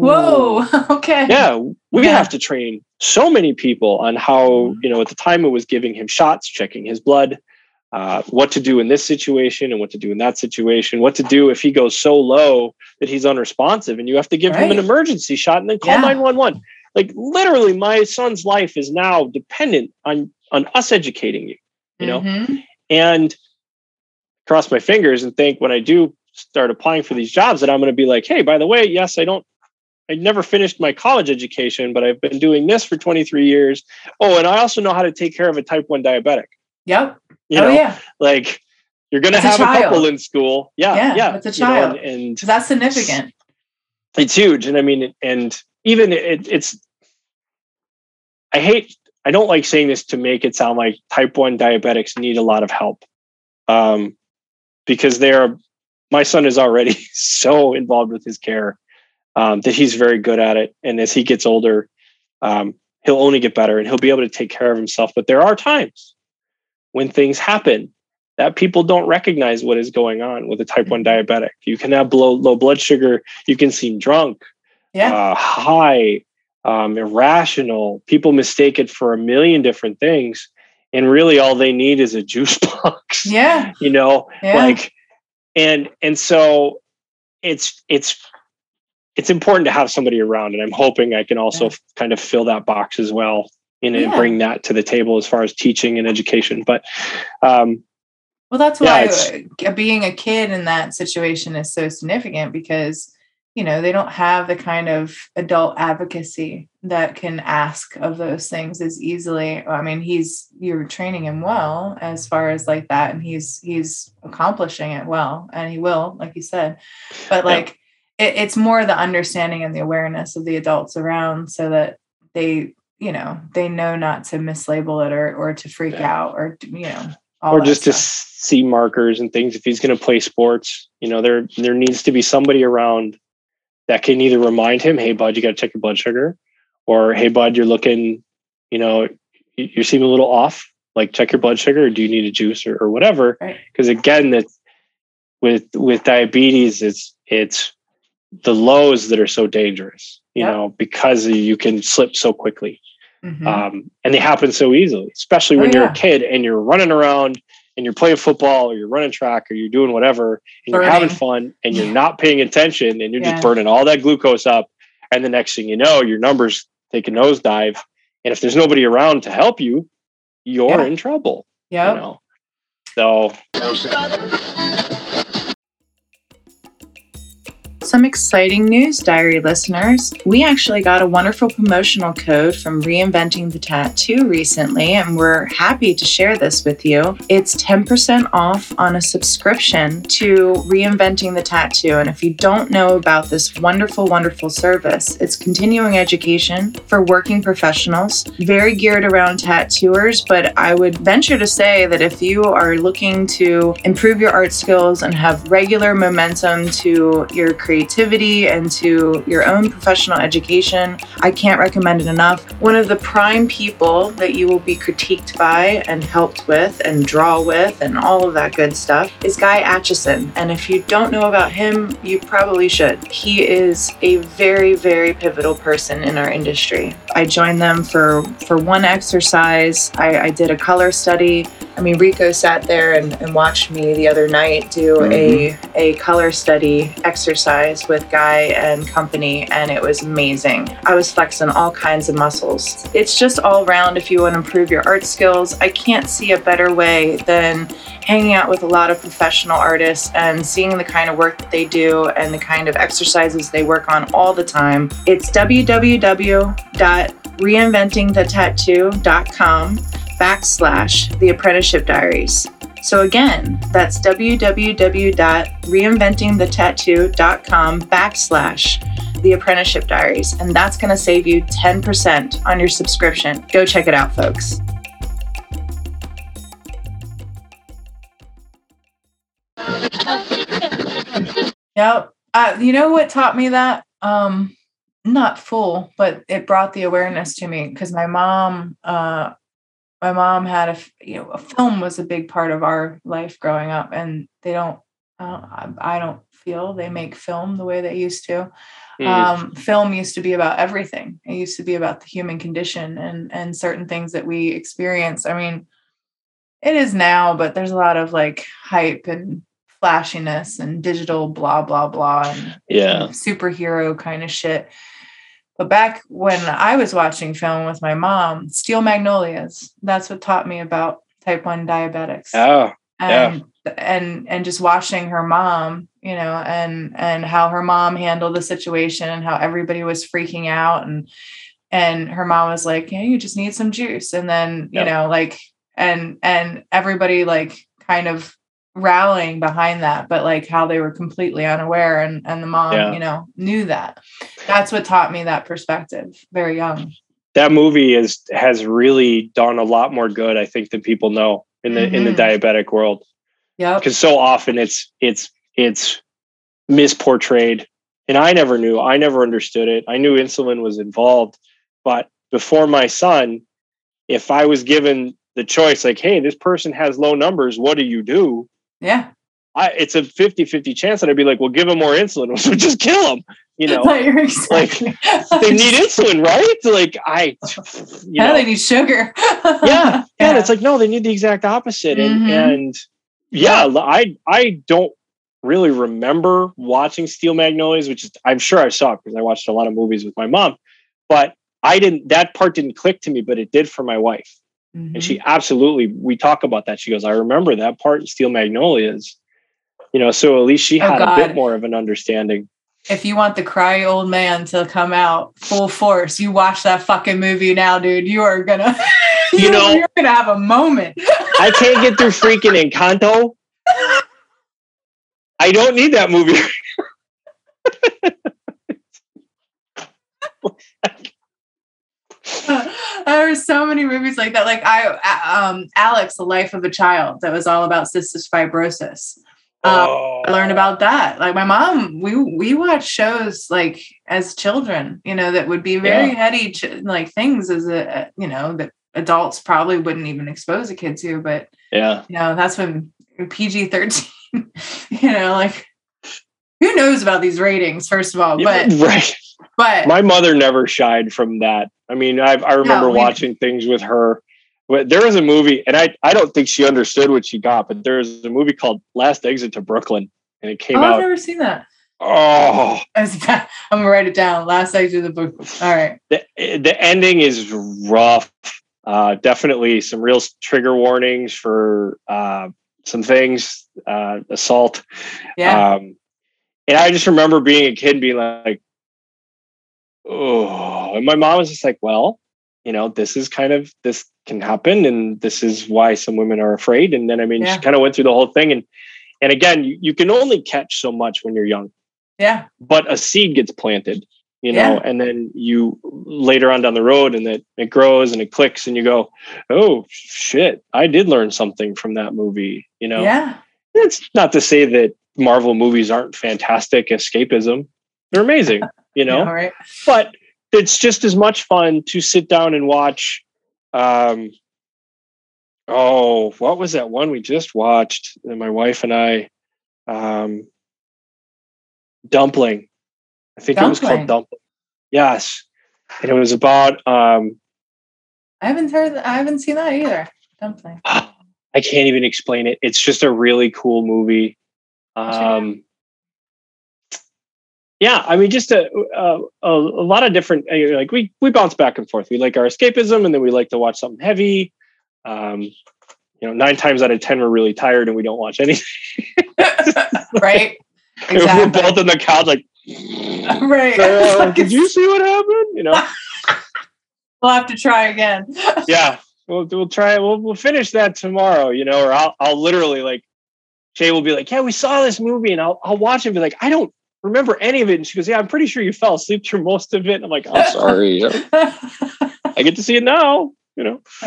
Whoa. [laughs] Okay. yeah, we Yeah. have to train so many people on how, you know, at the time it was giving him shots, checking his blood, uh, what to do in this situation and what to do in that situation, what to do if he goes so low that he's unresponsive and you have to give him an emergency shot and then call Yeah. 911. Like literally my son's life is now dependent on on us educating you, you know? Mhm. and cross my fingers and think when I do start applying for these jobs that I'm going to be like, hey, by the way, yes, I don't, I never finished my college education, but I've been doing this for 23 years. Oh, and I also know how to take care of a type 1 diabetic. Yep. You oh know, yeah. like you're going to As a have a, couple in school. Yeah. Yeah, Yeah. as a you know, child. and, and That's significant. it's huge and i mean and even it, it's i hate i don't like saying this to make it sound like type 1 diabetics need a lot of help um, because they're my son is already [laughs] so involved with his care um, that he's very good at it. And as he gets older um, he'll only get better and he'll be able to take care of himself. But there are times when things happen that people don't recognize what is going on with a type 1 diabetic. You can have low, low blood sugar. You can seem drunk Yeah. uh, high, um, irrational. People mistake it for a million different things, and really all they need is a juice [laughs] box. yeah. you know, Yeah. like, and and so it's it's it's important to have somebody around, and I'm hoping I can also Yeah. kind of fill that box as well, and, Yeah. bring that to the table as far as teaching and education. But um, Well, that's why uh, being a kid in that situation is so significant because, you know, they don't have the kind of adult advocacy that can ask of those things as easily. I mean, he's you're training him well as far as like that, and he's he's accomplishing it well, and he will, like you said. But like, it, it's more the understanding and the awareness of the adults around, so that they, you know, they know not to mislabel it or or to freak Yeah. out or you know or just to stuff. s- see markers and things if he's going to play sports you know there there needs to be somebody around that can either remind him hey bud you got to check your blood sugar or hey bud you're looking you know you seem a little off like check your blood sugar or do you need a juice or, or whatever Right. because again that with with diabetes it's it's the lows that are so dangerous you Yep. know because you can slip so quickly Mhm. um, and they happen so easily, especially when Oh, you're a kid and you're running around and you're playing football or you're running track or you're doing whatever and you're having fun and you're not paying attention and you're Yeah. just burning all that glucose up. And the next thing you know, your numbers take a nosedive. And if there's nobody around to help you, you're Yeah. in trouble. Yep. You know? So Some exciting news, diary listeners. We actually got a wonderful promotional code from Reinventing the Tattoo recently, and we're happy to share this with you. It's 10% off on a subscription to Reinventing the Tattoo. And if you don't know about this wonderful, wonderful service, it's continuing education for working professionals, very geared around tattooers. But I would venture to say that if you are looking to improve your art skills and have regular momentum to your creativity and to your own professional education, I can't recommend it enough. One of the prime people that you will be critiqued by and helped with and draw with and all of that good stuff is Guy Aitchison. And if you don't know about him, you probably should. He is a very, very pivotal person in our industry. I joined them for for one exercise. I, I did a color study. I mean, Rico sat there and, and watched me the other night do a, mm-hmm. a color study exercise with Guy and company, and it was amazing. I was flexing all kinds of muscles. It's just all around if you want to improve your art skills. I can't see a better way than hanging out with a lot of professional artists and seeing the kind of work that they do and the kind of exercises they work on all the time. It's www.reinventingthetattoo.com backslash the apprenticeship diaries. So again, that's www.reinventingthetattoo.com backslash the apprenticeship diaries. And that's going to save you 10% on your subscription. Go check it out, folks. Yep. Uh, you know what taught me that? Um, not full, but it brought the awareness to me because my mom, uh, my mom had a, you know, a film was a big part of our life growing up, and they don't, uh, I don't feel they make film the way they used to. Mm. Um, film used to be about everything. It used to be about the human condition and and certain things that we experience. I mean, it is now, but there's a lot of like hype and flashiness and digital blah blah blah and yeah superhero kind of shit but back when i was watching film with my mom steel magnolias that's what taught me about type 1 diabetics. Oh and yeah. and and just watching her mom you know and and how her mom handled the situation and how everybody was freaking out and and her mom was like yeah you just need some juice. And then you know like and and everybody like kind of rallying behind that but like how they were completely unaware and and the mom yeah. you know knew that that's what taught me that perspective very young that movie is has really done a lot more good i think than people know in the mm-hmm. in the mm-hmm. diabetic world yeah because so often it's it's it's misportrayed and i never knew i never understood it i knew insulin was involved but before my son if i was given the choice like hey this person has low numbers what do you do yeah. I, it's a 50 50 chance that I'd be like, well, give them more insulin, or [laughs] so just kill them. You know, like they need insulin, right? Like, I, you know, they need sugar. [laughs] yeah, [laughs] yeah. And it's like, no, they need the exact opposite. And, mm-hmm. and yeah, I, I don't really remember watching Steel Magnolias, which is, I'm sure I saw it because I watched a lot of movies with my mom, but I didn't, that part didn't click to me, but it did for my wife. Mm-hmm. And she absolutely, we talk about that. She goes, I remember that part in Steel Magnolias. You know, so at least she oh, had God. a bit more of an understanding. If you want the cry old man to come out full force, you watch that fucking movie now, dude. You are gonna, [laughs] you, you know, you're gonna have a moment. I can't get through freaking Encanto. [laughs] I don't need that movie. [laughs] there are so many movies like that. Like I, um, Alex, The Life of a Child, that was all about cystic fibrosis. Um, oh. I learned about that. Like my mom, we we watched shows like as children, you know, that would be very yeah. heady, ch- like things as a you know that adults probably wouldn't even expose a kid to. But yeah, you know, that's when PG thirteen, [laughs] you know, like who knows about these ratings? First of all, but right. But my mother never shied from that. I mean, I, I remember no, watching things with her. But there was a movie, and I, I don't think she understood what she got, but there was a movie called Last Exit to Brooklyn, and it came oh, out. I've never seen that. Oh, [laughs] I'm gonna write it down. Last exit to the book. All right. The, the ending is rough. Uh, definitely some real trigger warnings for uh, some things, uh, assault. Yeah. Um, and I just remember being a kid being like, oh, and my mom was just like, well, you know, this is kind of this can happen, and this is why some women are afraid. And then I mean, yeah. she kind of went through the whole thing, and and again, you, you can only catch so much when you're young. Yeah. But a seed gets planted, you know, yeah. and then you later on down the road, and that it grows and it clicks, and you go, oh shit, I did learn something from that movie, you know. Yeah. It's not to say that Marvel movies aren't fantastic escapism. They're amazing, you know. yeah, right. But it's just as much fun to sit down and watch um oh what was that one we just watched and my wife and i um dumpling. I think dumpling. it was called dumpling? Yes. And it was about um i haven't heard i haven't seen that either. Dumpling. [gasps] I can't even explain it. It's just a really cool movie. Um yeah i mean just a, a, a lot of different uh, like we we bounce back and forth. We like our escapism and then we like to watch something heavy. Um you know nine times out of ten we're really tired and we don't watch anything. [laughs] Right. [laughs] Exactly. we're both on the couch like [laughs] right. Uh, did you see what happened? You know? We'll have to try again. Yeah. We'll we'll try we'll we'll finish that tomorrow, you know, or I'll I'll literally like Jay will be like, Yeah, we saw this movie, and I'll I'll watch it and be like, I don't remember any of it. And she goes, Yeah, I'm pretty sure you fell asleep through most of it. And I'm like, I'm sorry. [laughs] I get to see it now, you know. [laughs]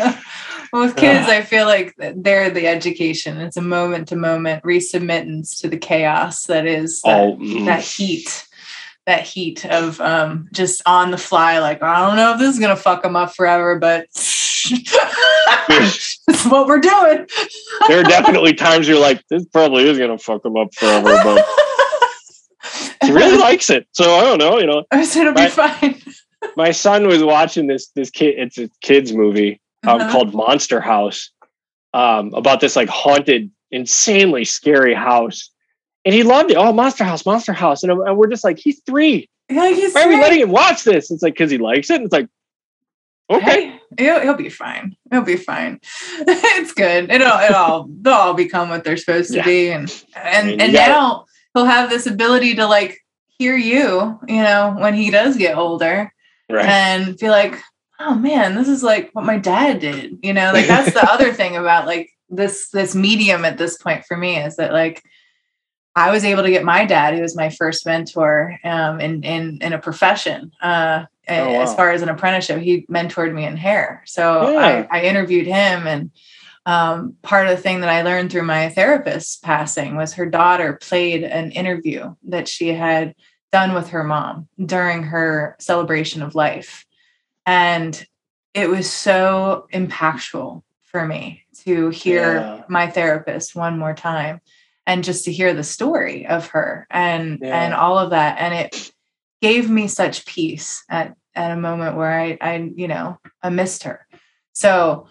well, with kids, I feel like they're the education. It's a moment to moment resubmittance to the chaos that is that, Oh, mm. that heat that heat of um just on the fly like i don't know if this is gonna fuck them up forever but [laughs] this is what we're doing there are definitely times you're like, this probably is gonna fuck them up forever, but he really likes it. So I don't know, you know. I said it'll be fine [laughs] My son was watching this this kid it's a kids movie um, Uh-huh. called Monster House um, about this like haunted, insanely scary house. And he loved it. Oh, Monster House, Monster House. And, and we're just like, he's three. Yeah, he's Why are we letting him watch this? It's like, because he likes it. And it's like, okay. Hey, he'll, he'll be fine. He'll be fine. [laughs] it's good. It'll it'll they'll all become what they're supposed to Yeah. be, and and mean, and now he'll have this ability to like hear you, you know, when he does get older, Right. and be like, oh man, this is like what my dad did. You know, like that's the [laughs] other thing about like this this medium at this point for me is that like I was able to get my dad, who was my first mentor um, in in in a profession. Uh, Oh, As far as an apprenticeship, he mentored me in hair. So Yeah. I, I interviewed him, and um, part of the thing that I learned through my therapist's passing was her daughter played an interview that she had done with her mom during her celebration of life, and it was so impactful for me to hear Yeah. my therapist one more time and just to hear the story of her and Yeah. and all of that and it gave me such peace at at a moment where I I you know I missed her so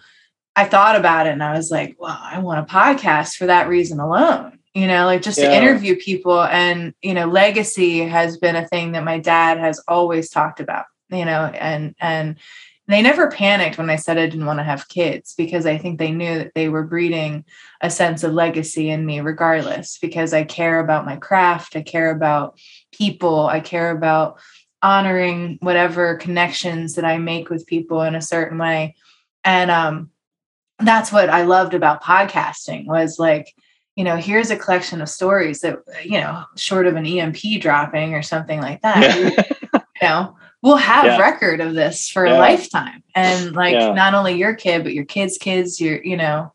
I thought about it and I was like well I want a podcast for that reason alone you know like just to interview people and you know legacy has been a thing that my dad has always talked about you know and and they never panicked when I said I didn't want to have kids because I think they knew that they were breeding a sense of legacy in me regardless because I care about my craft, I care about people, I care about honoring whatever connections that I make with people in a certain way. And um that's what I loved about podcasting was like you know, here's a collection of stories that, you know, short of an EMP dropping or something like that, you know, we'll have Yeah. record of this for a lifetime. And like Yeah. not only your kid, but your kids' kids, your, you know,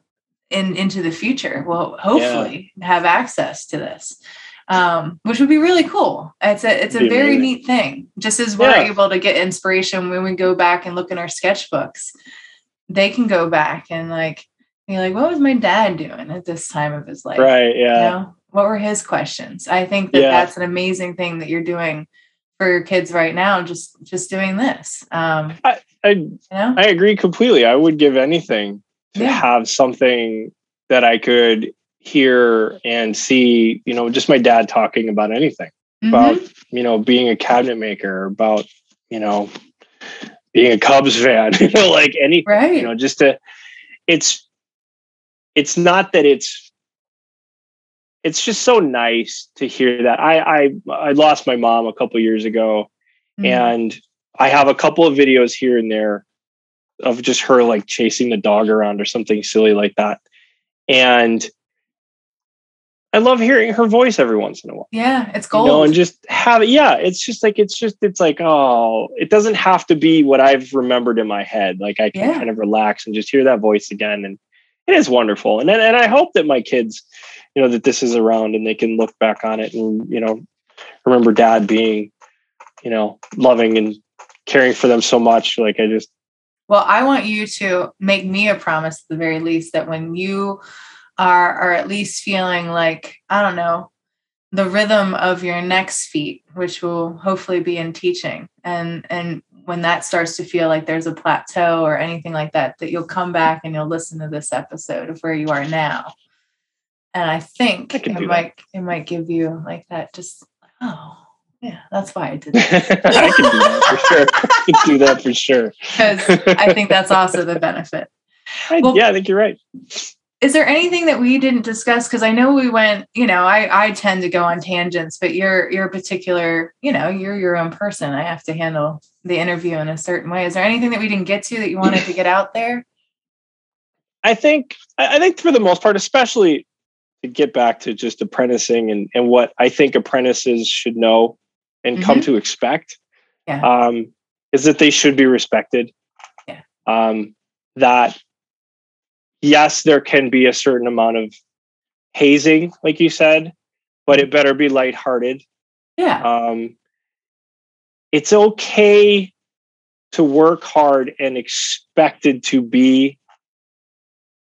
in into the future will hopefully have access to this. Um, which would be really cool. It's a it's a very neat thing. Just as we're Yeah. able to get inspiration when we go back and look in our sketchbooks, they can go back and like be like, what was my dad doing at this time of his life? right. You Yeah. know, what were his questions? I think that Yeah. that's an amazing thing that you're doing for your kids right now. Just just doing this. Um, I, you know, I agree completely. I would give anything to Yeah. have something that I could hear and see, you know, just my dad talking about anything about, Mhm. you know, being a cabinet maker, about, you know, being a Cubs fan, [laughs] you know, like any, right. you know, just to, it's, it's not that it's, it's just so nice to hear that. I, I, I lost my mom a couple years ago Mhm. and I have a couple of videos here and there of just her like chasing the dog around or something silly like that. And I love hearing her voice every once in a while. yeah, it's You gold. know, and just have it. Yeah, it's just like it's just it's like oh, it doesn't have to be what I've remembered in my head. Like I can Yeah. kind of relax and just hear that voice again, and it is wonderful. And and I hope that my kids, you know, that this is around and they can look back on it and you know remember Dad being, you know, loving and caring for them so much. Like I just Well, I want you to make me a promise at the very least that when you are are at least feeling like, I don't know, the rhythm of your next feet, which will hopefully be in teaching. And and when that starts to feel like there's a plateau or anything like that, that you'll come back and you'll listen to this episode of where you are now. And I think I it do that. might it might give you like that just oh yeah, that's why I did [laughs] that. I can do that for sure. I can do that for sure. [laughs] Because I think that's also the benefit. [laughs] Well- yeah, I think you're right. Is there anything that we didn't discuss because i know we went you know i i tend to go on tangents but you're you're a particular you know you're your own person i have to handle the interview in a certain way is there anything that we didn't get to that you wanted to get out there I think I think for the most part, especially to get back to just apprenticing and, and what I think apprentices should know and come to expect Yeah. um, is that they should be respected. Yeah. Um, that yes, there can be a certain amount of hazing, like you said, but it better be lighthearted. Yeah. Um, it's okay to work hard and expected to be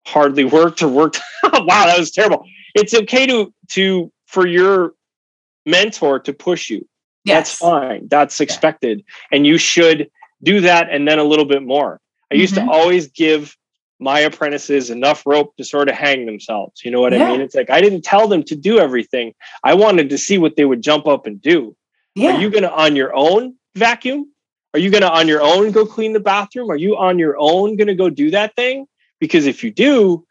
hardly worked or worked. [laughs] wow, that was terrible. It's okay to to for your mentor to push you. That's fine. That's expected, and you should do that and then a little bit more. I used Mhm. to always give my apprentices enough rope to sort of hang themselves. You know what I mean? It's like I didn't tell them to do everything. I wanted to see what they would jump up and do. Yeah. Are you going to on your own vacuum? Are you going to on your own go clean the bathroom? Are you on your own going to go do that thing? Because if you do,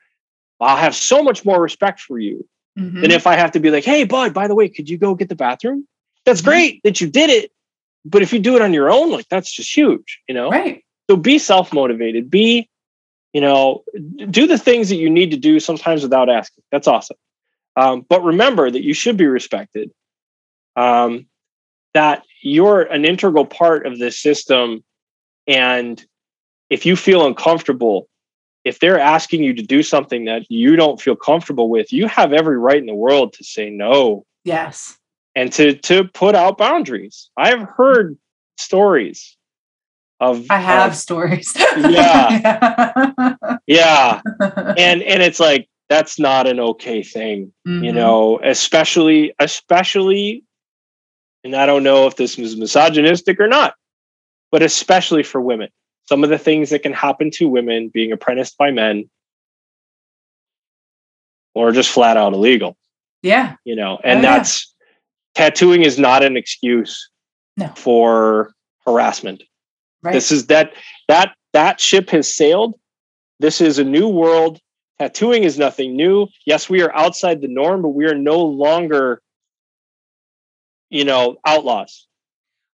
I'll have so much more respect for you Mhm. than if I have to be like, hey, bud, by the way, could you go get the bathroom? That's Mhm. great that you did it. But if you do it on your own, like that's just huge, you know? Right. So be self motivated. Be, you know, do the things that you need to do sometimes without asking. That's awesome. Um, but remember that you should be respected. Um, that you're an integral part of this system, and if you feel uncomfortable, if they're asking you to do something that you don't feel comfortable with, you have every right in the world to say no Yes. and to to put out boundaries. I've heard stories of I have of- stories. Yeah. [laughs] yeah and [laughs] and it's like that's not an okay thing you Mhm. know especially especially and i don't know if this is misogynistic or not but especially for women some of the things that can happen to women being apprenticed by men or just flat out illegal Yeah. you know and Oh, yeah. that's tattooing is not an excuse No. for harassment Right. this is that that that ship has sailed this is a new world tattooing is nothing new yes we are outside the norm but we are no longer you know outlaws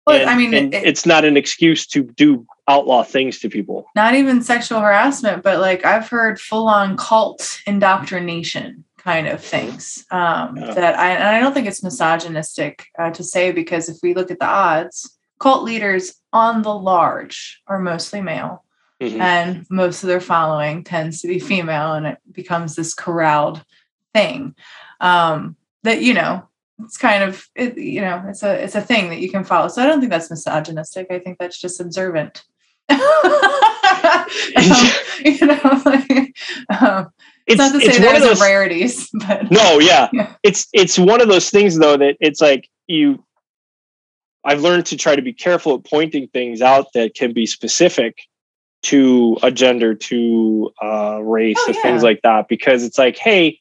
well, And- I mean, it- it's not an excuse to do outlaw things to people not even sexual harassment, but like I've heard full on cult indoctrination kind of things. Um, Yeah. That I and I don't think it's misogynistic uh, to say because if we look at the odds, cult leaders on the large are mostly male, Mhm. and most of their following tends to be female, and it becomes this corralled thing. Um, that you know, it's kind of it, you know, it's a it's a thing that you can follow. So I don't think that's misogynistic. I think that's just observant. [laughs] um, [laughs] you know, [laughs] like, um, it's, it's, not to say there's those rarities, but no yeah. Yeah. it's it's one of those things though that it's like you i've learned to try to be careful at pointing things out that can be specific to a gender to uh race Oh, or things like that because it's like hey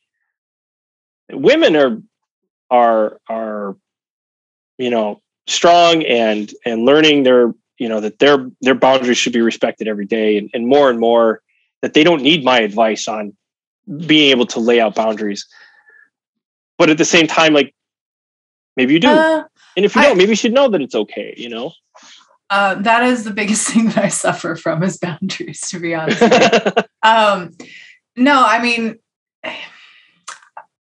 women are are are you know strong and and learning their you know that their their boundaries should be respected every day and, and more and more that they don't need my advice on being able to lay out boundaries. But at the same time like maybe you do. Uh, and if you I- don't maybe you should know that it's okay you know uh, that is the biggest [laughs] thing that I suffer from is boundaries, to be honest. [laughs] um no i mean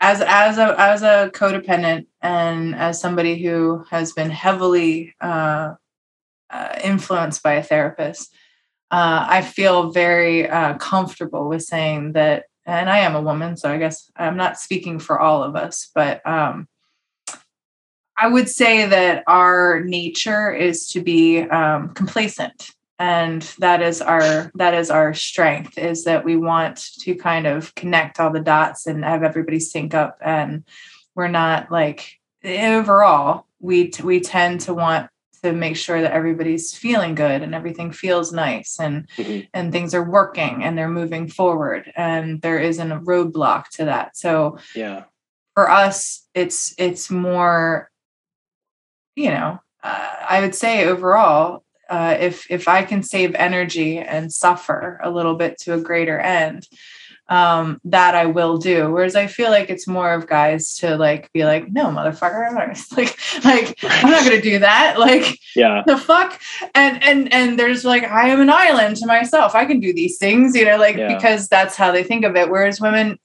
as as a as a codependent and as somebody who has been heavily uh, uh, influenced by a therapist uh, i feel very uh, comfortable with saying that and i am a woman so i guess i'm not speaking for all of us but um, i would say that our nature is to be um, complacent. And that is our that is our strength is that we want to kind of connect all the dots and have everybody sync up. And we're not like overall we t- we tend to want to make sure that everybody's feeling good and everything feels nice and Mhm. and things are working and they're moving forward and there isn't a roadblock to that. So yeah. for us it's it's more you know uh, i would say overall uh, if if i can save energy and suffer a little bit to a greater end um, that I will do. Whereas I feel like it's more of guys to like be like, no, motherfucker, I'm not [laughs] like, like I'm not gonna do that. [laughs] Like, yeah, the fuck. And and and there's like, I am an island to myself. I can do these things, you know, like Yeah. because that's how they think of it. Whereas women,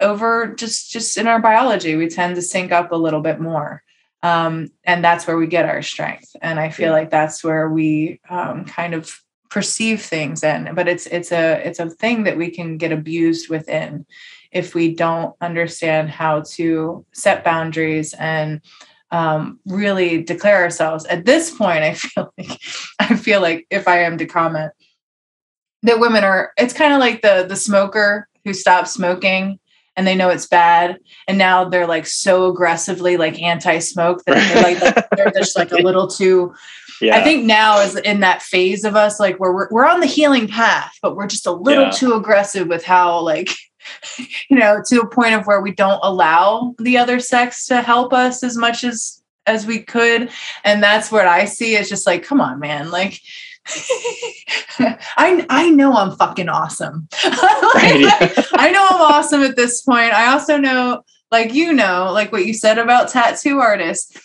over just just in our biology, we tend to sync up a little bit more. Um, and that's where we get our strength. And I feel like that's where we um, kind of perceive things in. But it's it's a it's a thing that we can get abused within if we don't understand how to set boundaries and um, really declare ourselves. At this point i [laughs] feel like i feel like if i am to comment that women are it's kind of like the the smoker who stops smoking and they know it's bad and now they're like so aggressively like anti-smoke that they're like, they're [laughs] just like a little too yeah. I think now is in that phase of us, like where we're, we're on the healing path, but we're just a little Yeah. too aggressive with how, like, [laughs] you know, to a point of where we don't allow the other sex to help us as much as as we could. And that's what I see. is just like, come on, man, like. [laughs] I I know I'm fucking awesome. [laughs] Yeah. I know I'm awesome at this point. I also know, like you know, like what you said about tattoo artists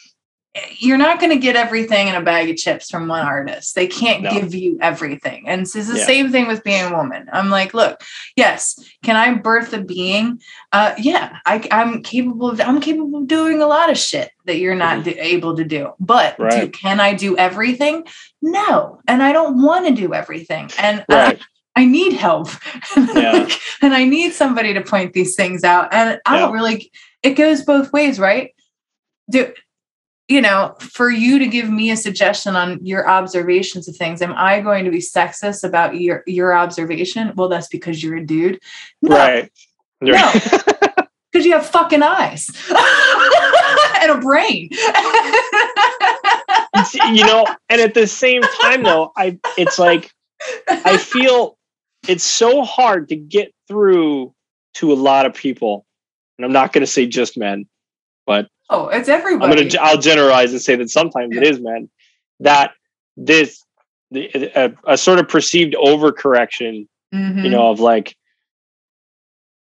you're not going to get everything in a bag of chips from one artist. They can't No. give you everything. And it's the Yeah. same thing with being a woman. I'm like, look, yes, can I birth a being? Uh, yeah, I, I'm capable of. I'm capable of doing a lot of shit that you're not do, able to do. But do, Mm-hmm. Can I do everything? No, and I don't want to do everything. And I- right. I need help. [laughs] Yeah. and I need somebody to point these things out. And I don't really, it goes both ways, right? Do, you know, for you to give me a suggestion on your observations of things, am I going to be sexist about your your observation? Well, that's because you're a dude. No, Right. No. [laughs] because you have fucking eyes [laughs] and a brain. [laughs] You know, and at the same time though, I it's like I feel it's so hard to get through to a lot of people. And I'm not going to say just men, but oh, it's I'm going to I'll generalize and say that sometimes it is men that this the, a, a sort of perceived overcorrection, Mhm. you know, of like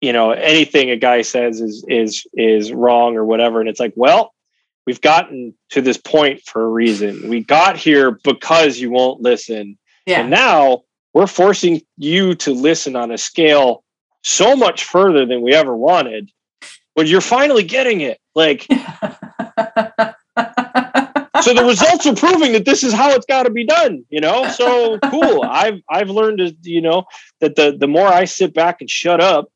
you know, anything a guy says is is is wrong or whatever and it's like, well, we've gotten to this point for a reason. We got here because you won't listen. yeah. And now we're forcing you to listen on a scale so much further than we ever wanted. But you're finally getting it. Like, [laughs] so the results are proving that this is how it's got to be done, you know? So cool. I've I've learned to, you know, that the the more I sit back and shut up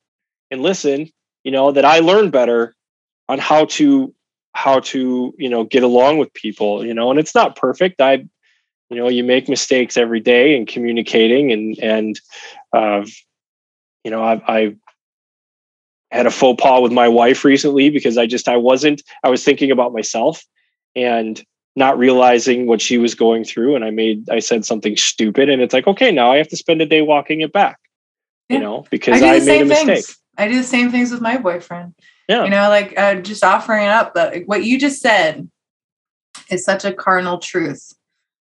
and listen, you know, that I learn better on how to how to, you know, get along with people, you know, and it's not perfect. I you know you make mistakes every day in communicating and and uh, you know I've, I've had a faux pas with my wife recently because i just i wasn't i was thinking about myself and not realizing what she was going through and i made i said something stupid and it's like okay now i have to spend a day walking it back you Yeah. know I because do i, the made a same mistake things. I do the same things with my boyfriend. Yeah. You know, like uh, just offering it up. But like, what you just said is such a carnal truth.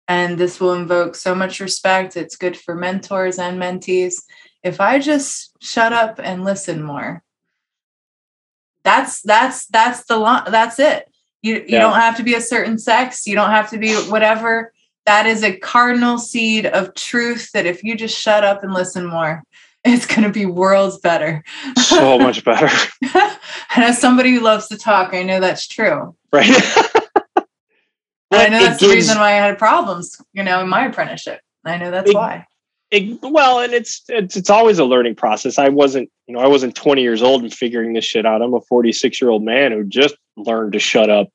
And this will invoke so much respect. It's good for mentors and mentees. If I just shut up and listen more, that's that's that's the lo- that's it. You you Yeah. don't have to be a certain sex. You don't have to be whatever. That is a cardinal seed of truth that if you just shut up and listen more, [laughs] it's going to be worlds better. so much [laughs] better and as somebody who loves to talk, I know that's true. right I know that's the reason why I had problems, you know, in my apprenticeship. I know that's It- why. It, well, and it's, it's it's always a learning process. I wasn't, you know, I wasn't 20 years old and figuring this shit out. I'm a 46 year old man who just learned to shut up.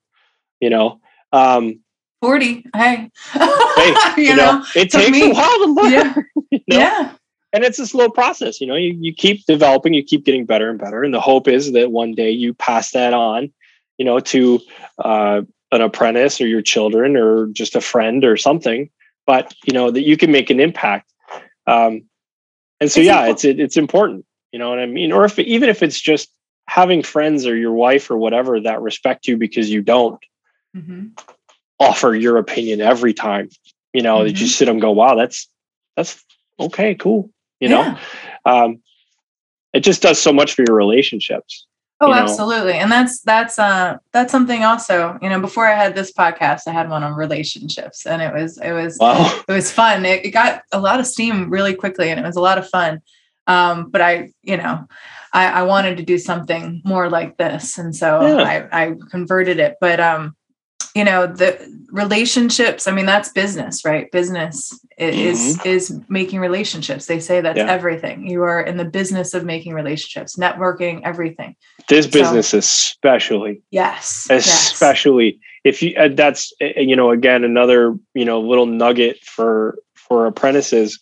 You know, um, 40. Hey. hey, [laughs] you, you, know? know, it takes me- a while to learn. Yeah. [laughs] you know? Yeah. and it's a slow process. You know, you you keep developing, you keep getting better and better, and the hope is that one day you pass that on, you know, to uh, an apprentice or your children or just a friend or something. But you know that you can make an impact. Um, and so, It's yeah, impor- it's it, it's important. You know what I mean? Or if even if it's just having friends or your wife or whatever that respect you because you don't hmm offer your opinion every time. You know that you Mhm. sit and go, "Wow, that's that's okay, cool." You know, um, it just does so much for your relationships. Oh, you know? absolutely. And that's that's uh that's something also, you know, before I had this podcast, I had one on relationships and it was it was Wow. it was fun. It, it got a lot of steam really quickly and it was a lot of fun. Um, but I, you know, I, I wanted to do something more like this. And so Yeah. I, I converted it. But um, you know, the relationships, I mean, that's business, right? Business is is making relationships. They say that's Mm-hmm. Yeah. everything. You are in the business of making relationships, networking, everything. This So- business, especially, Yes. yes. especially if you that's you know again another you know little nugget for for apprentices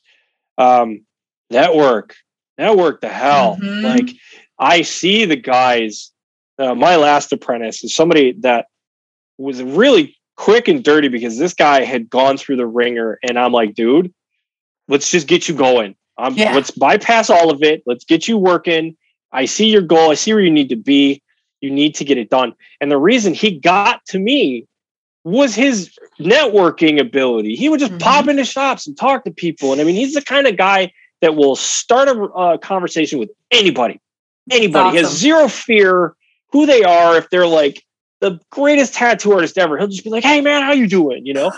um network network the hell Mhm. like i see the guys uh, my last apprentice is somebody that was really quick and dirty because this guy had gone through the wringer and i'm like dude let's just get you going um, Yeah. let's bypass all of it let's get you working i see your goal i see where you need to be you need to get it done and the reason he got to me was his networking ability. He would just Mhm. pop into shops and talk to people. And I mean, he's the kind of guy that will start a uh, conversation with anybody. Anybody. He has zero fear who they are. If they're like the greatest tattoo artist ever, he'll just be like, "Hey, man, how you doing?" You know.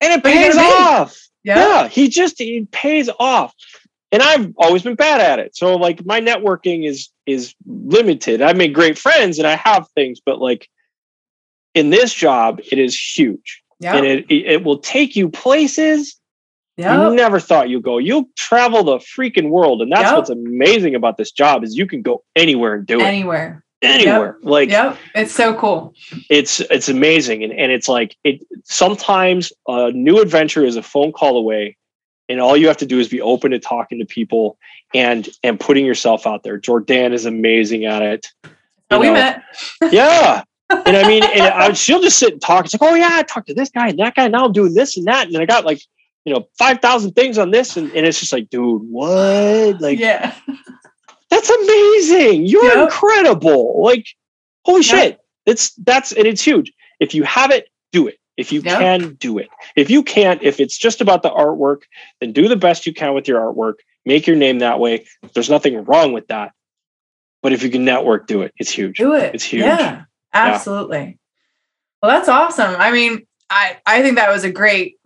And it pays off. Yeah. Yeah, he just he pays off. And I've always been bad at it. So like my networking is is limited. I make great friends and I have things, but like in this job, it is huge. Yeah. And it, it it will take you places you never thought you'd go. You'll travel the freaking world. And that's Yep. what's amazing about this job is you can go anywhere and do it. Anywhere. Anywhere. Like Yep. It's so cool. it's it's amazing and, and it's like it sometimes a new adventure is a phone call away and all you have to do is be open to talking to people and and putting yourself out there jordan is amazing at it Oh, we met. yeah [laughs] and i mean and I, she'll just sit and talk it's like oh yeah i talked to this guy and that guy now i'm doing this and that and i got like you know 5000 things on this and, and it's just like dude what like yeah. Amazing. You're Yep. incredible. Like, holy Yep. shit. It's that's and it's huge. If you have it, do it. If you Yep. can, do it. If you can't, if it's just about the artwork, then do the best you can with your artwork. Make your name that way. There's nothing wrong with that. But if you can network, do it. It's huge. Do it. It's huge. Yeah. Absolutely. Well, that's awesome. I mean, I I think that was a great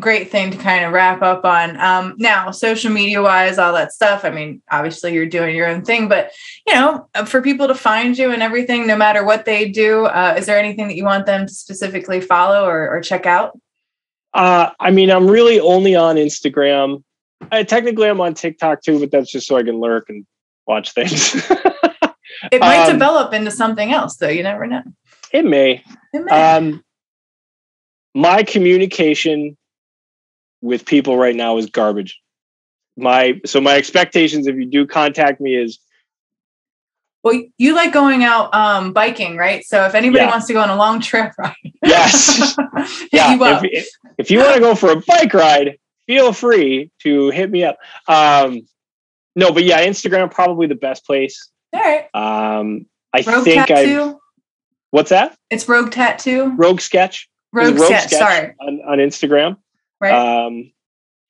great thing to kind of wrap up on. Um, now, social media wise, all that stuff. I mean, obviously you're doing your own thing, but you know, uh, for people to find you and everything, no matter what they do, uh, is there anything that you want them to specifically follow or, or check out? Uh, I mean, I'm really only on Instagram. I, technically, I'm on TikTok too, but that's just so I can lurk and watch things. It might [laughs] Um, develop into something else, though. You never know. it may. It may. Um, my communication with people right now is garbage. My so my expectations if you do contact me is well, you like going out um, biking, right? So if anybody Yeah. wants to go on a long trip [laughs] ride, Yes. [laughs] yeah. you. If, if, if you want to go for a bike ride, feel free to hit me up. Um, no, but yeah, Instagram probably the best place. All right. Um, I Rogue think I. What's that? It's Rogue Tattoo. Rogue Sketch. Rogue, Rogue Sketch. Sorry. on, on Instagram. Right. Um,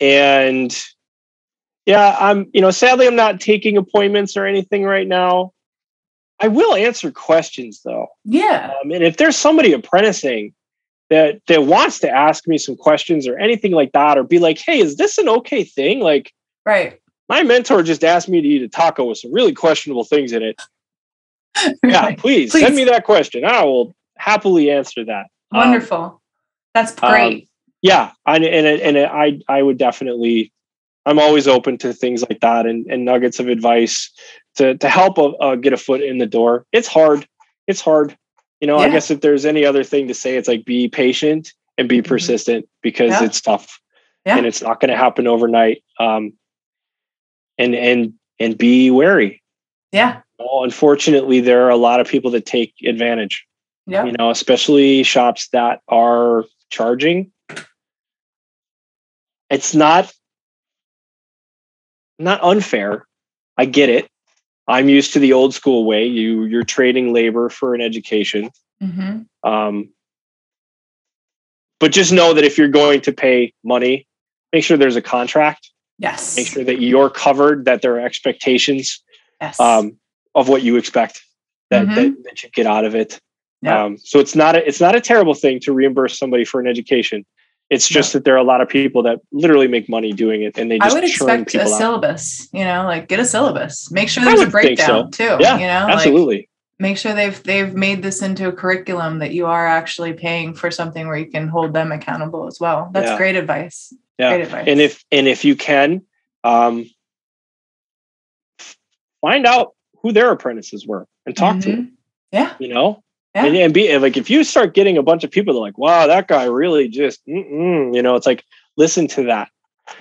and yeah, I'm, you know, sadly, I'm not taking appointments or anything right now. I will answer questions though. yeah. Um, and if there's somebody apprenticing that that wants to ask me some questions or anything like that, or be like, hey, is this an okay thing? Like Right. my mentor just asked me to eat a taco with some really questionable things in it. [laughs] Yeah, please, Please. send me that question. I will happily answer that. Um, Wonderful. That's um, great. Yeah I, and and and i i would definitely i'm always open to things like that and, and nuggets of advice to to help uh, uh, get a foot in the door it's hard it's hard you know i guess if there's any other thing to say it's like be patient and be Mhm. persistent because Yeah. it's tough Yeah. and it's not going to happen overnight um and and and be wary yeah. well, unfortunately there are a lot of people that take advantage Yeah. you know especially shops that are charging it's not not unfair i get it i'm used to the old school way you you're trading labor for an education hmm um, but just know that if you're going to pay money make sure there's a contract Yes. make sure that you're covered that there are expectations yes. um, of what you expect that, Mhm. that that you get out of it Yeah. um, so it's not a, it's not a terrible thing to reimburse somebody for an education it's just that there are a lot of people that literally make money doing it and they Just I would expect a out. syllabus, you know, like get a syllabus. Make sure there's a think so. breakdown too. Yeah, you know, like absolutely make sure they've they've made this into a curriculum that you are actually paying for something where you can hold them accountable as well. That's Yeah. great advice. Yeah. Great advice. and if and if you can um, find out who their apprentices were and talk to them. Yeah. you know Yeah. and, and be and like if you start getting a bunch of people that are like wow that guy really just mm-mm, you know it's like listen to that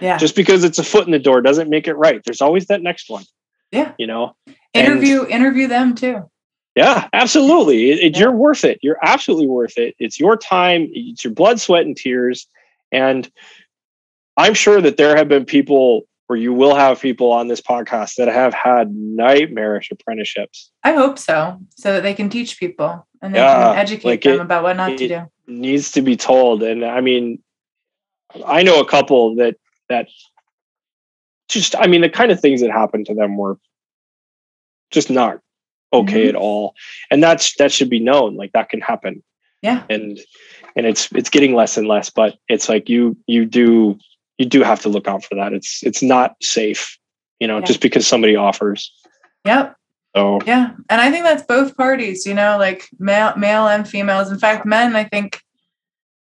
Yeah. just because it's a foot in the door doesn't make it right there's always that next one Yeah. you know and- interview interview them too. yeah absolutely it, it- Yeah. you're worth it you're absolutely worth it it's your time it's your blood sweat and tears and i'm sure that there have been people or you will have people on this podcast that have had nightmarish apprenticeships I hope so, so that they can teach people and they Yeah, educate like them it- about what not to do. needs to be told and i mean i know a couple that that just i mean the kind of things that happened to them were just not okay Mhm. at all and that's that should be known like that can happen Yeah. and and it's it's getting less and less but it's like you you do you do have to look out for that it's it's not safe you know Yeah. just because somebody offers Yep. So Yeah, and I think that's both parties, you know, like male, male and females. In fact, men, I think,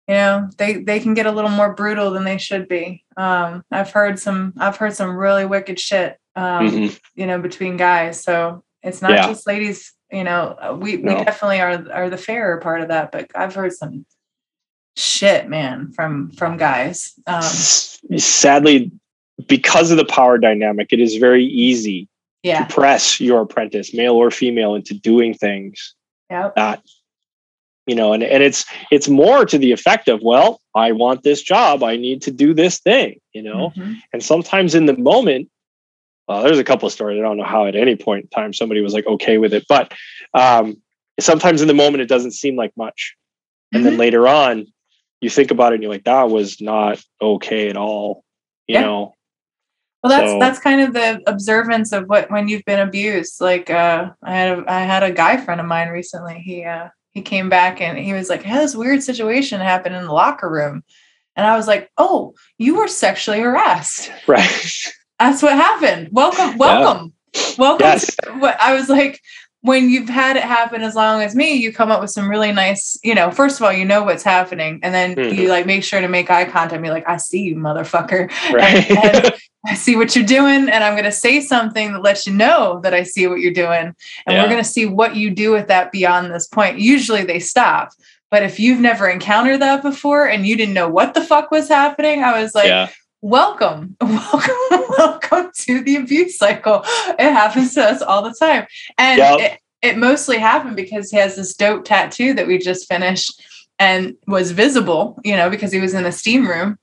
you know, they they can get a little more brutal than they should be. Um, I've heard some, I've heard some really wicked shit, um, mhm. you know, between guys. So it's not Yeah. just ladies. You know, uh, we we No. definitely are are the fairer part of that. But I've heard some shit, man, from from guys. Um, sadly because of the power dynamic it is very easy yeah, to press your apprentice, male or female, into doing things yeah, that you know, and, and it's it's more to the effect of, well, I want this job, I need to do this thing, you know. Mhm. And sometimes in the moment, well, there's a couple of stories. I don't know how at any point in time somebody was like okay with it, but um, sometimes in the moment it doesn't seem like much, and then Mhm. later on, you think about it and you're like, that was not okay at all, you Yeah. know. Well, that's So- that's kind of the observance of what when you've been abused. Like uh, I had a, I had a guy friend of mine recently. He uh, he came back and he was like, "I had this weird situation happen in the locker room," and I was like, "Oh, you were sexually harassed. [laughs] Right. That's what happened. Welcome, welcome, welcome." Yes. to what I was like. When you've had it happen as long as me, you come up with some really nice, you know, first of all, you know what's happening. And then Mhm. you like make sure to make eye contact and be like, I see you, motherfucker. [laughs] Right. And- and I see what you're doing, and I'm going to say something that lets you know that I see what you're doing. And Yeah. we're going to see what you do with that beyond this point. Usually they stop. But if you've never encountered that before and you didn't know what the fuck was happening, I was like, yeah. Welcome, [laughs] welcome, [laughs] welcome to the abuse cycle. It happens to us all the time. And Yep. it, it mostly happened because he has this dope tattoo that we just finished and was visible, you know, because he was in a steam room.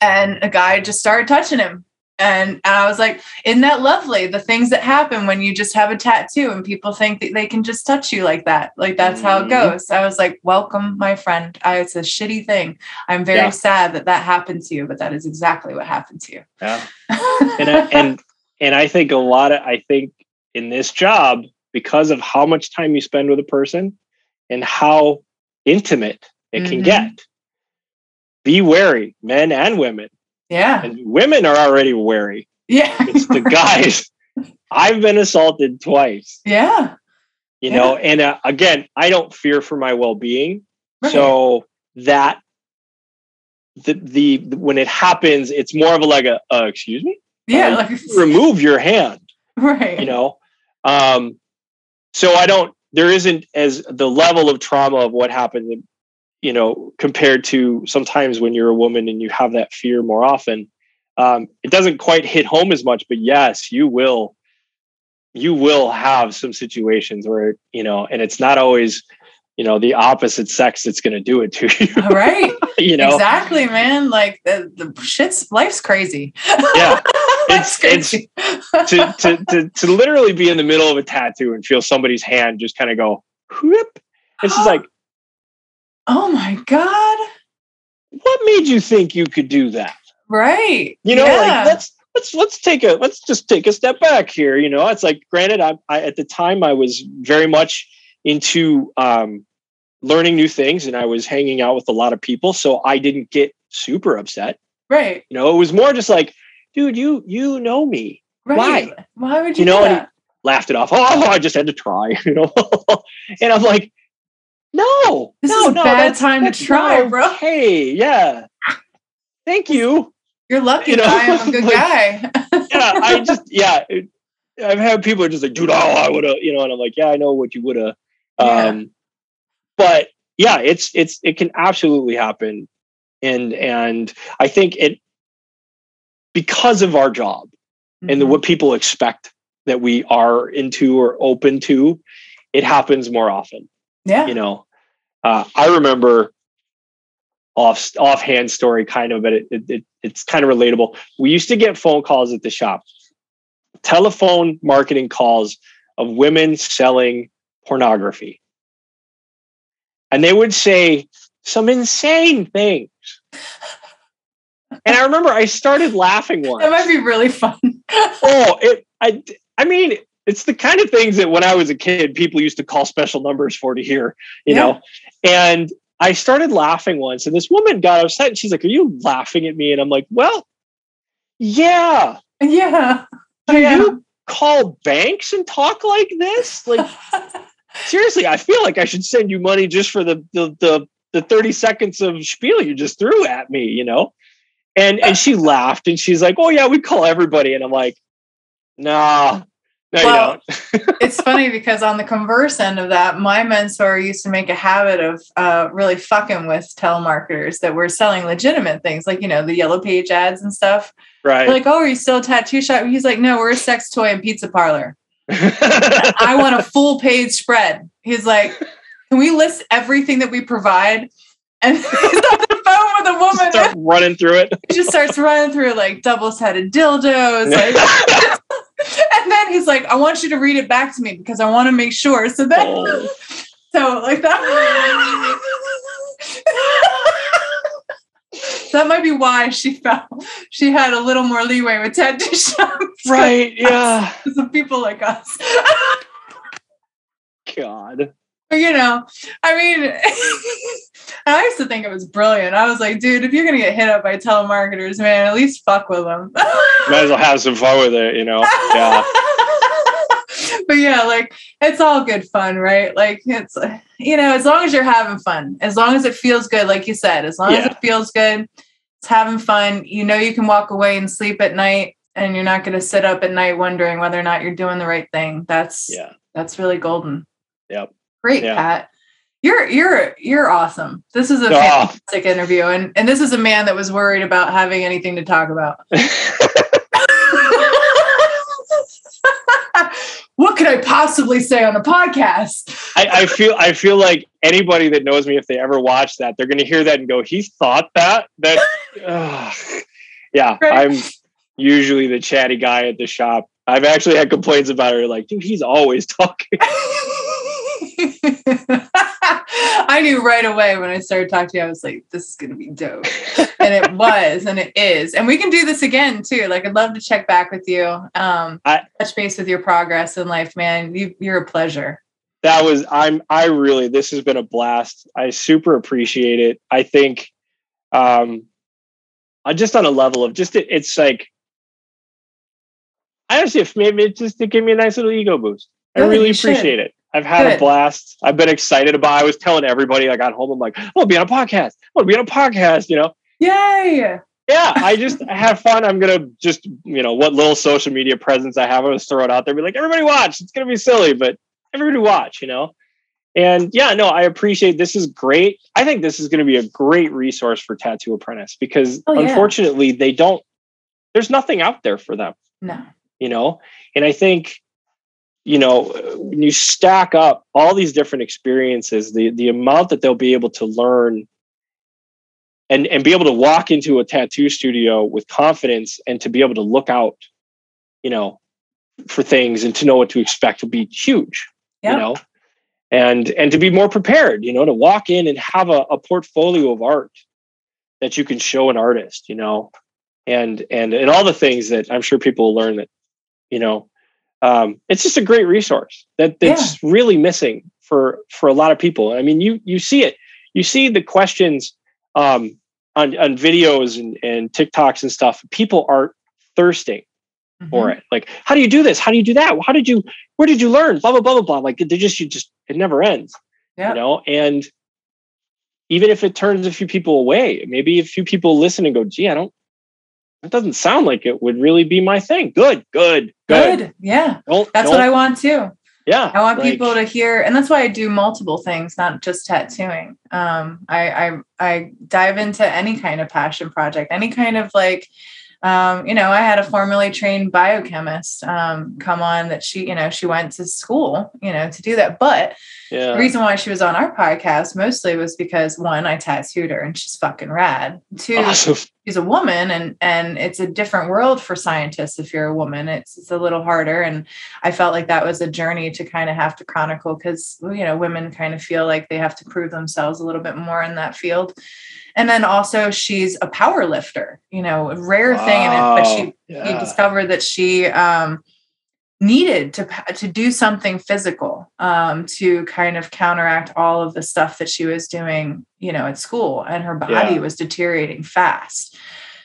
And a guy just started touching him. And, and I was like, isn't that lovely? The things that happen when you just have a tattoo and people think that they can just touch you like that. Like that's how it Mhm. goes. I was like, welcome, my friend. I, it's a shitty thing. I'm very Yeah. sad that that happened to you, but that is exactly what happened to you. Yeah. [laughs] and I, and and I think a lot of I think in this job because of how much time you spend with a person and how intimate it can Mhm. get. Be wary, men and women. Yeah. And women are already wary. Yeah. It's the [laughs] guys. I've been assaulted twice, yeah. you know, and uh, again, I don't fear for my well-being. Right. So that the, the when it happens, it's more of a like a uh, excuse me, Yeah. uh, Like, [laughs] remove your hand. right. you know um so i don't there isn't as the level of trauma of what happened you know compared to sometimes when you're a woman and you have that fear more often um it doesn't quite hit home as much but yes you will you will have some situations where you know and it's not always you know the opposite sex that's going to do it to [laughs] you All [laughs] right. you know Exactly, man. Like the, the shit's life's crazy. Yeah. [laughs] It's- crazy. to, to to to literally be in the middle of a tattoo and feel somebody's hand just kind of go whoop it's just [gasps] like oh my God. what made you think you could do that? Right. You know, Yeah. like let's let's let's take a let's just take a step back here. You know, it's like granted, I, I at the time I was very much into um, learning new things, and I was hanging out with a lot of people, so I didn't get super upset. Right. You know, it was more just like, dude, you you know me. Right. Why? Why would you, You know, and that? Laughed it off. [laughs] Oh, I just had to try. [laughs] You know, and I'm like, no, This no, is a no, bad that's- time to try, bro. Hey, yeah. Thank you. You're lucky you know, I am a good [laughs] like- guy. yeah, I [laughs] just yeah. I've had people are just like, dude, oh, I would have, you know, and I'm like, yeah, I know what you would have. Yeah. Um, but yeah, it's it's it can absolutely happen, and and I think it because of our job and the, Mhm. what people expect that we are into or open to, it happens more often yeah. you know uh, i remember off offhand story kind of but it, it, it it's kind of relatable we used to get phone calls at the shop telephone marketing calls of women selling pornography and they would say some insane things and i remember i started laughing once [laughs] That might be really fun. oh it i i mean it's the kind of things that when i was a kid people used to call special numbers for to hear you Yeah. know? And i started laughing once and this woman got upset and she's like are you laughing at me? And i'm like well yeah. Yeah. do Yeah. you call banks and talk like this? Like [laughs] seriously i feel like i should send you money just for the the the, the 30 seconds of spiel you just threw at me you know? And and she laughed and she's like oh yeah we call everybody. And i'm like nah no Well, [laughs] it's funny because on the converse end of that, my mentor used to make a habit of uh, really fucking with telemarketers that were selling legitimate things, like you know the yellow page ads and stuff. right They're like, "Oh, are you still a tattoo shop?" He's like, "No, we're a sex toy and pizza parlor. [laughs] I want a full page spread." He's like, "Can we list everything that we provide?" And [laughs] he's on the phone with a woman. start running through it he just starts running through like double-sided dildos like and then he's like i want you to read it back to me because i want to make sure. So then Oh. [laughs] so like that [laughs] that might be why she felt she had a little more leeway with tattoo shops [laughs] right yeah. of people like us. God. But, you know i mean i used to think it was brilliant i was like dude if you're gonna get hit up by telemarketers man at least fuck with them might as well have some fun with it you know yeah [laughs] but yeah, like it's all good fun, right? Like it's you know, as long as you're having fun, as long as it feels good, like you said, as long as it feels good, it's having fun. You know, you can walk away and sleep at night, and you're not going to sit up at night wondering whether or not you're doing the right thing. That's yeah that's really golden. Yep. Great, Yeah. Pat. You're you're you're awesome. This is a Ah. fantastic interview, and and this is a man that was worried about having anything to talk about. [laughs] [laughs] what could I possibly say on a podcast? I, I feel I feel like anybody that knows me, if they ever watch that, they're going to hear that and go, "He thought that." That, [laughs] Ugh. yeah, Right. I'm usually the chatty guy at the shop. I've actually had complaints about her, like, dude, he's always talking. [laughs] I knew right away when I started talking to you, I was like, this is going to be dope. And it was, and it is. And we can do this again too. Like, I'd love to check back with you, um, I- touch base with your progress in life, man. You, you're a pleasure. that was I'm I really this has been a blast. I super appreciate it. I think um I just on a level of just it, it's like I honestly if maybe it just to give me a nice little ego boost. I Good, really you should. appreciate it. I've had a blast. I've been excited about I was telling everybody I got home, I'm like, I want to be on a podcast. I want to be on a podcast, you know. Yay. Yeah, I just [laughs] have fun. I'm gonna just, you know, what little social media presence I have, I was throw it out there, be like, everybody watch. It's gonna be silly, but everybody watch, you know. And yeah, no, I appreciate this is great. I think this is going to be a great resource for Tattoo Apprentice because Oh, yeah. unfortunately they don't there's nothing out there for them, No. you know? And I think you know, when you stack up all these different experiences, the the amount that they'll be able to learn and and be able to walk into a tattoo studio with confidence and to be able to look out, you know, for things and to know what to expect will be huge Yep. you know and and to be more prepared you know to walk in and have a, a portfolio of art that you can show an artist you know and and and all the things that I'm sure people will learn that you know um, it's just a great resource that that's yeah. really missing for for a lot of people. I mean, you you see it, you see the questions um, on on videos and, and TikToks and stuff. People are thirsting mm-hmm. for it. Like, how do you do this? How do you do that? How did you? Where did you learn? Blah blah blah blah blah. Like, they just you just it never ends. Yeah. You know, and even if it turns a few people away, maybe a few people listen and go, "Gee, I don't that doesn't sound like it would really be my thing. Good, good, good. good. Yeah. Don't, that's don't, what I want too. Yeah. I want like, people to hear, and that's why I do multiple things, not just tattooing. Um, I, I I dive into any kind of passion project, any kind of like um, you know, I had a formerly trained biochemist um, come on that she, you know, she went to school, you know, to do that. But yeah. the reason why she was on our podcast mostly was because one, I tattooed her and she's fucking rad. Two, awesome. She's a woman and and it's a different world for scientists if you're a woman. It's it's a little harder. And I felt like that was a journey to kind of have to chronicle because you know, women kind of feel like they have to prove themselves a little bit more in that field and then also she's a power lifter you know a rare wow. thing but she yeah. discovered that she um, needed to to do something physical um, to kind of counteract all of the stuff that she was doing you know at school and her body yeah. was deteriorating fast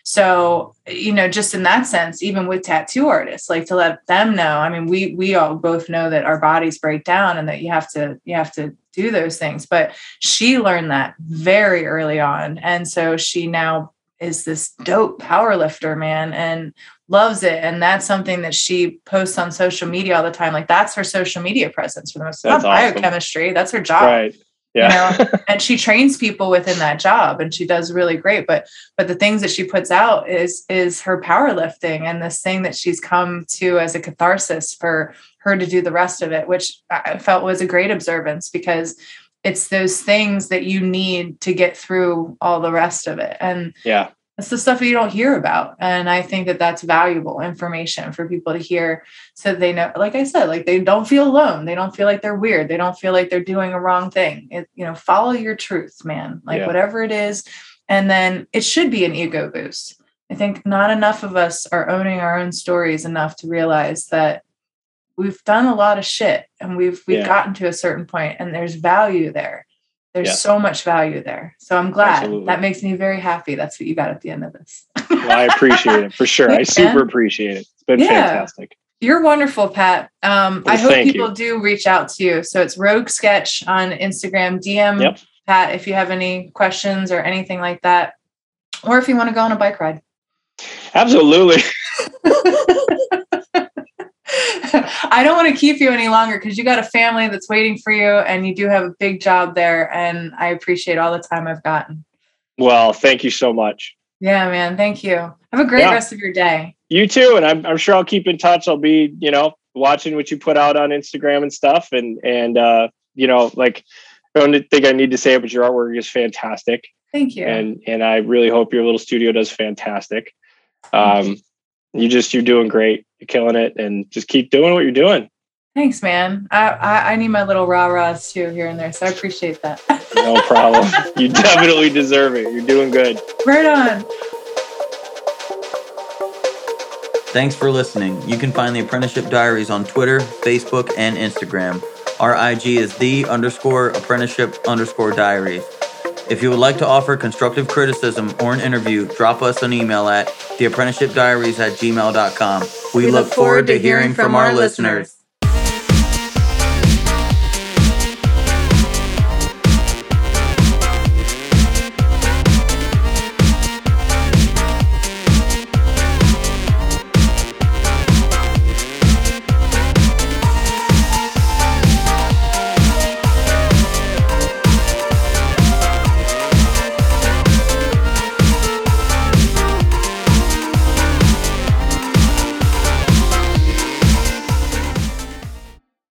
so, you know, just in that sense, even with tattoo artists, like to let them know. I mean, we we all both know that our bodies break down and that you have to you have to do those things. But she learned that very early on. And so she now is this dope power lifter, man, and loves it. And that's something that she posts on social media all the time. Like that's her social media presence for the most. That's not awesome. biochemistry. That's her job. Right yeah. you know [laughs] and she trains people within that job and she does really great but but the things that she puts out is is her powerlifting and this thing that she's come to as a catharsis for her to do the rest of it which i felt was a great observance because it's those things that you need to get through all the rest of it. And yeah. it's the stuff that you don't hear about. And i think that that's valuable information for people to hear so they know like i said like they don't feel alone. They don't feel like they're weird. They don't feel like they're doing a wrong thing. It, you know follow your truth man. Like yeah. whatever it is. And then it should be an ego boost. I think not enough of us are owning our own stories enough to realize that we've done a lot of shit and we've we've yeah. gotten to a certain point and there's value there there's yeah. so much value there. So I'm glad. Absolutely. That makes me very happy. That's what you got at the end of this. well, I appreciate it for sure. I [laughs] super appreciate it. It's been yeah. fantastic. You're wonderful, Pat. Um, well, I hope people you. do reach out to you. So it's Rogue Sketch on Instagram. DM yep. Pat if you have any questions or anything like that, or if you want to go on a bike ride. Absolutely. [laughs] [laughs] I don't want to keep you any longer because you got a family that's waiting for you and you do have a big job there. And I appreciate all the time I've gotten. Well, thank you so much. Yeah, man. Thank you. Have a great yeah. rest of your day. You too. And I'm, I'm sure I'll keep in touch. I'll be, you know, watching what you put out on Instagram and stuff. And, and, uh, you know, like, I don't think I need to say it, but your artwork is fantastic. Thank you. And, and I really hope your little studio does fantastic. Um, you just you're doing great. You're killing it, and just keep doing what you're doing. Thanks, man. I, I, I need my little rah rahs too here and there, so I appreciate that. [laughs] no problem. [laughs] You definitely deserve it. You're doing good. Right on. Thanks for listening. You can find the Apprenticeship Diaries on Twitter, Facebook, and Instagram. Our IG is the underscore apprenticeship underscore diaries. If you would like to offer constructive criticism or an interview, drop us an email at theapprenticeshipdiaries at gmail.com. We, we look, look forward to hearing from our listeners.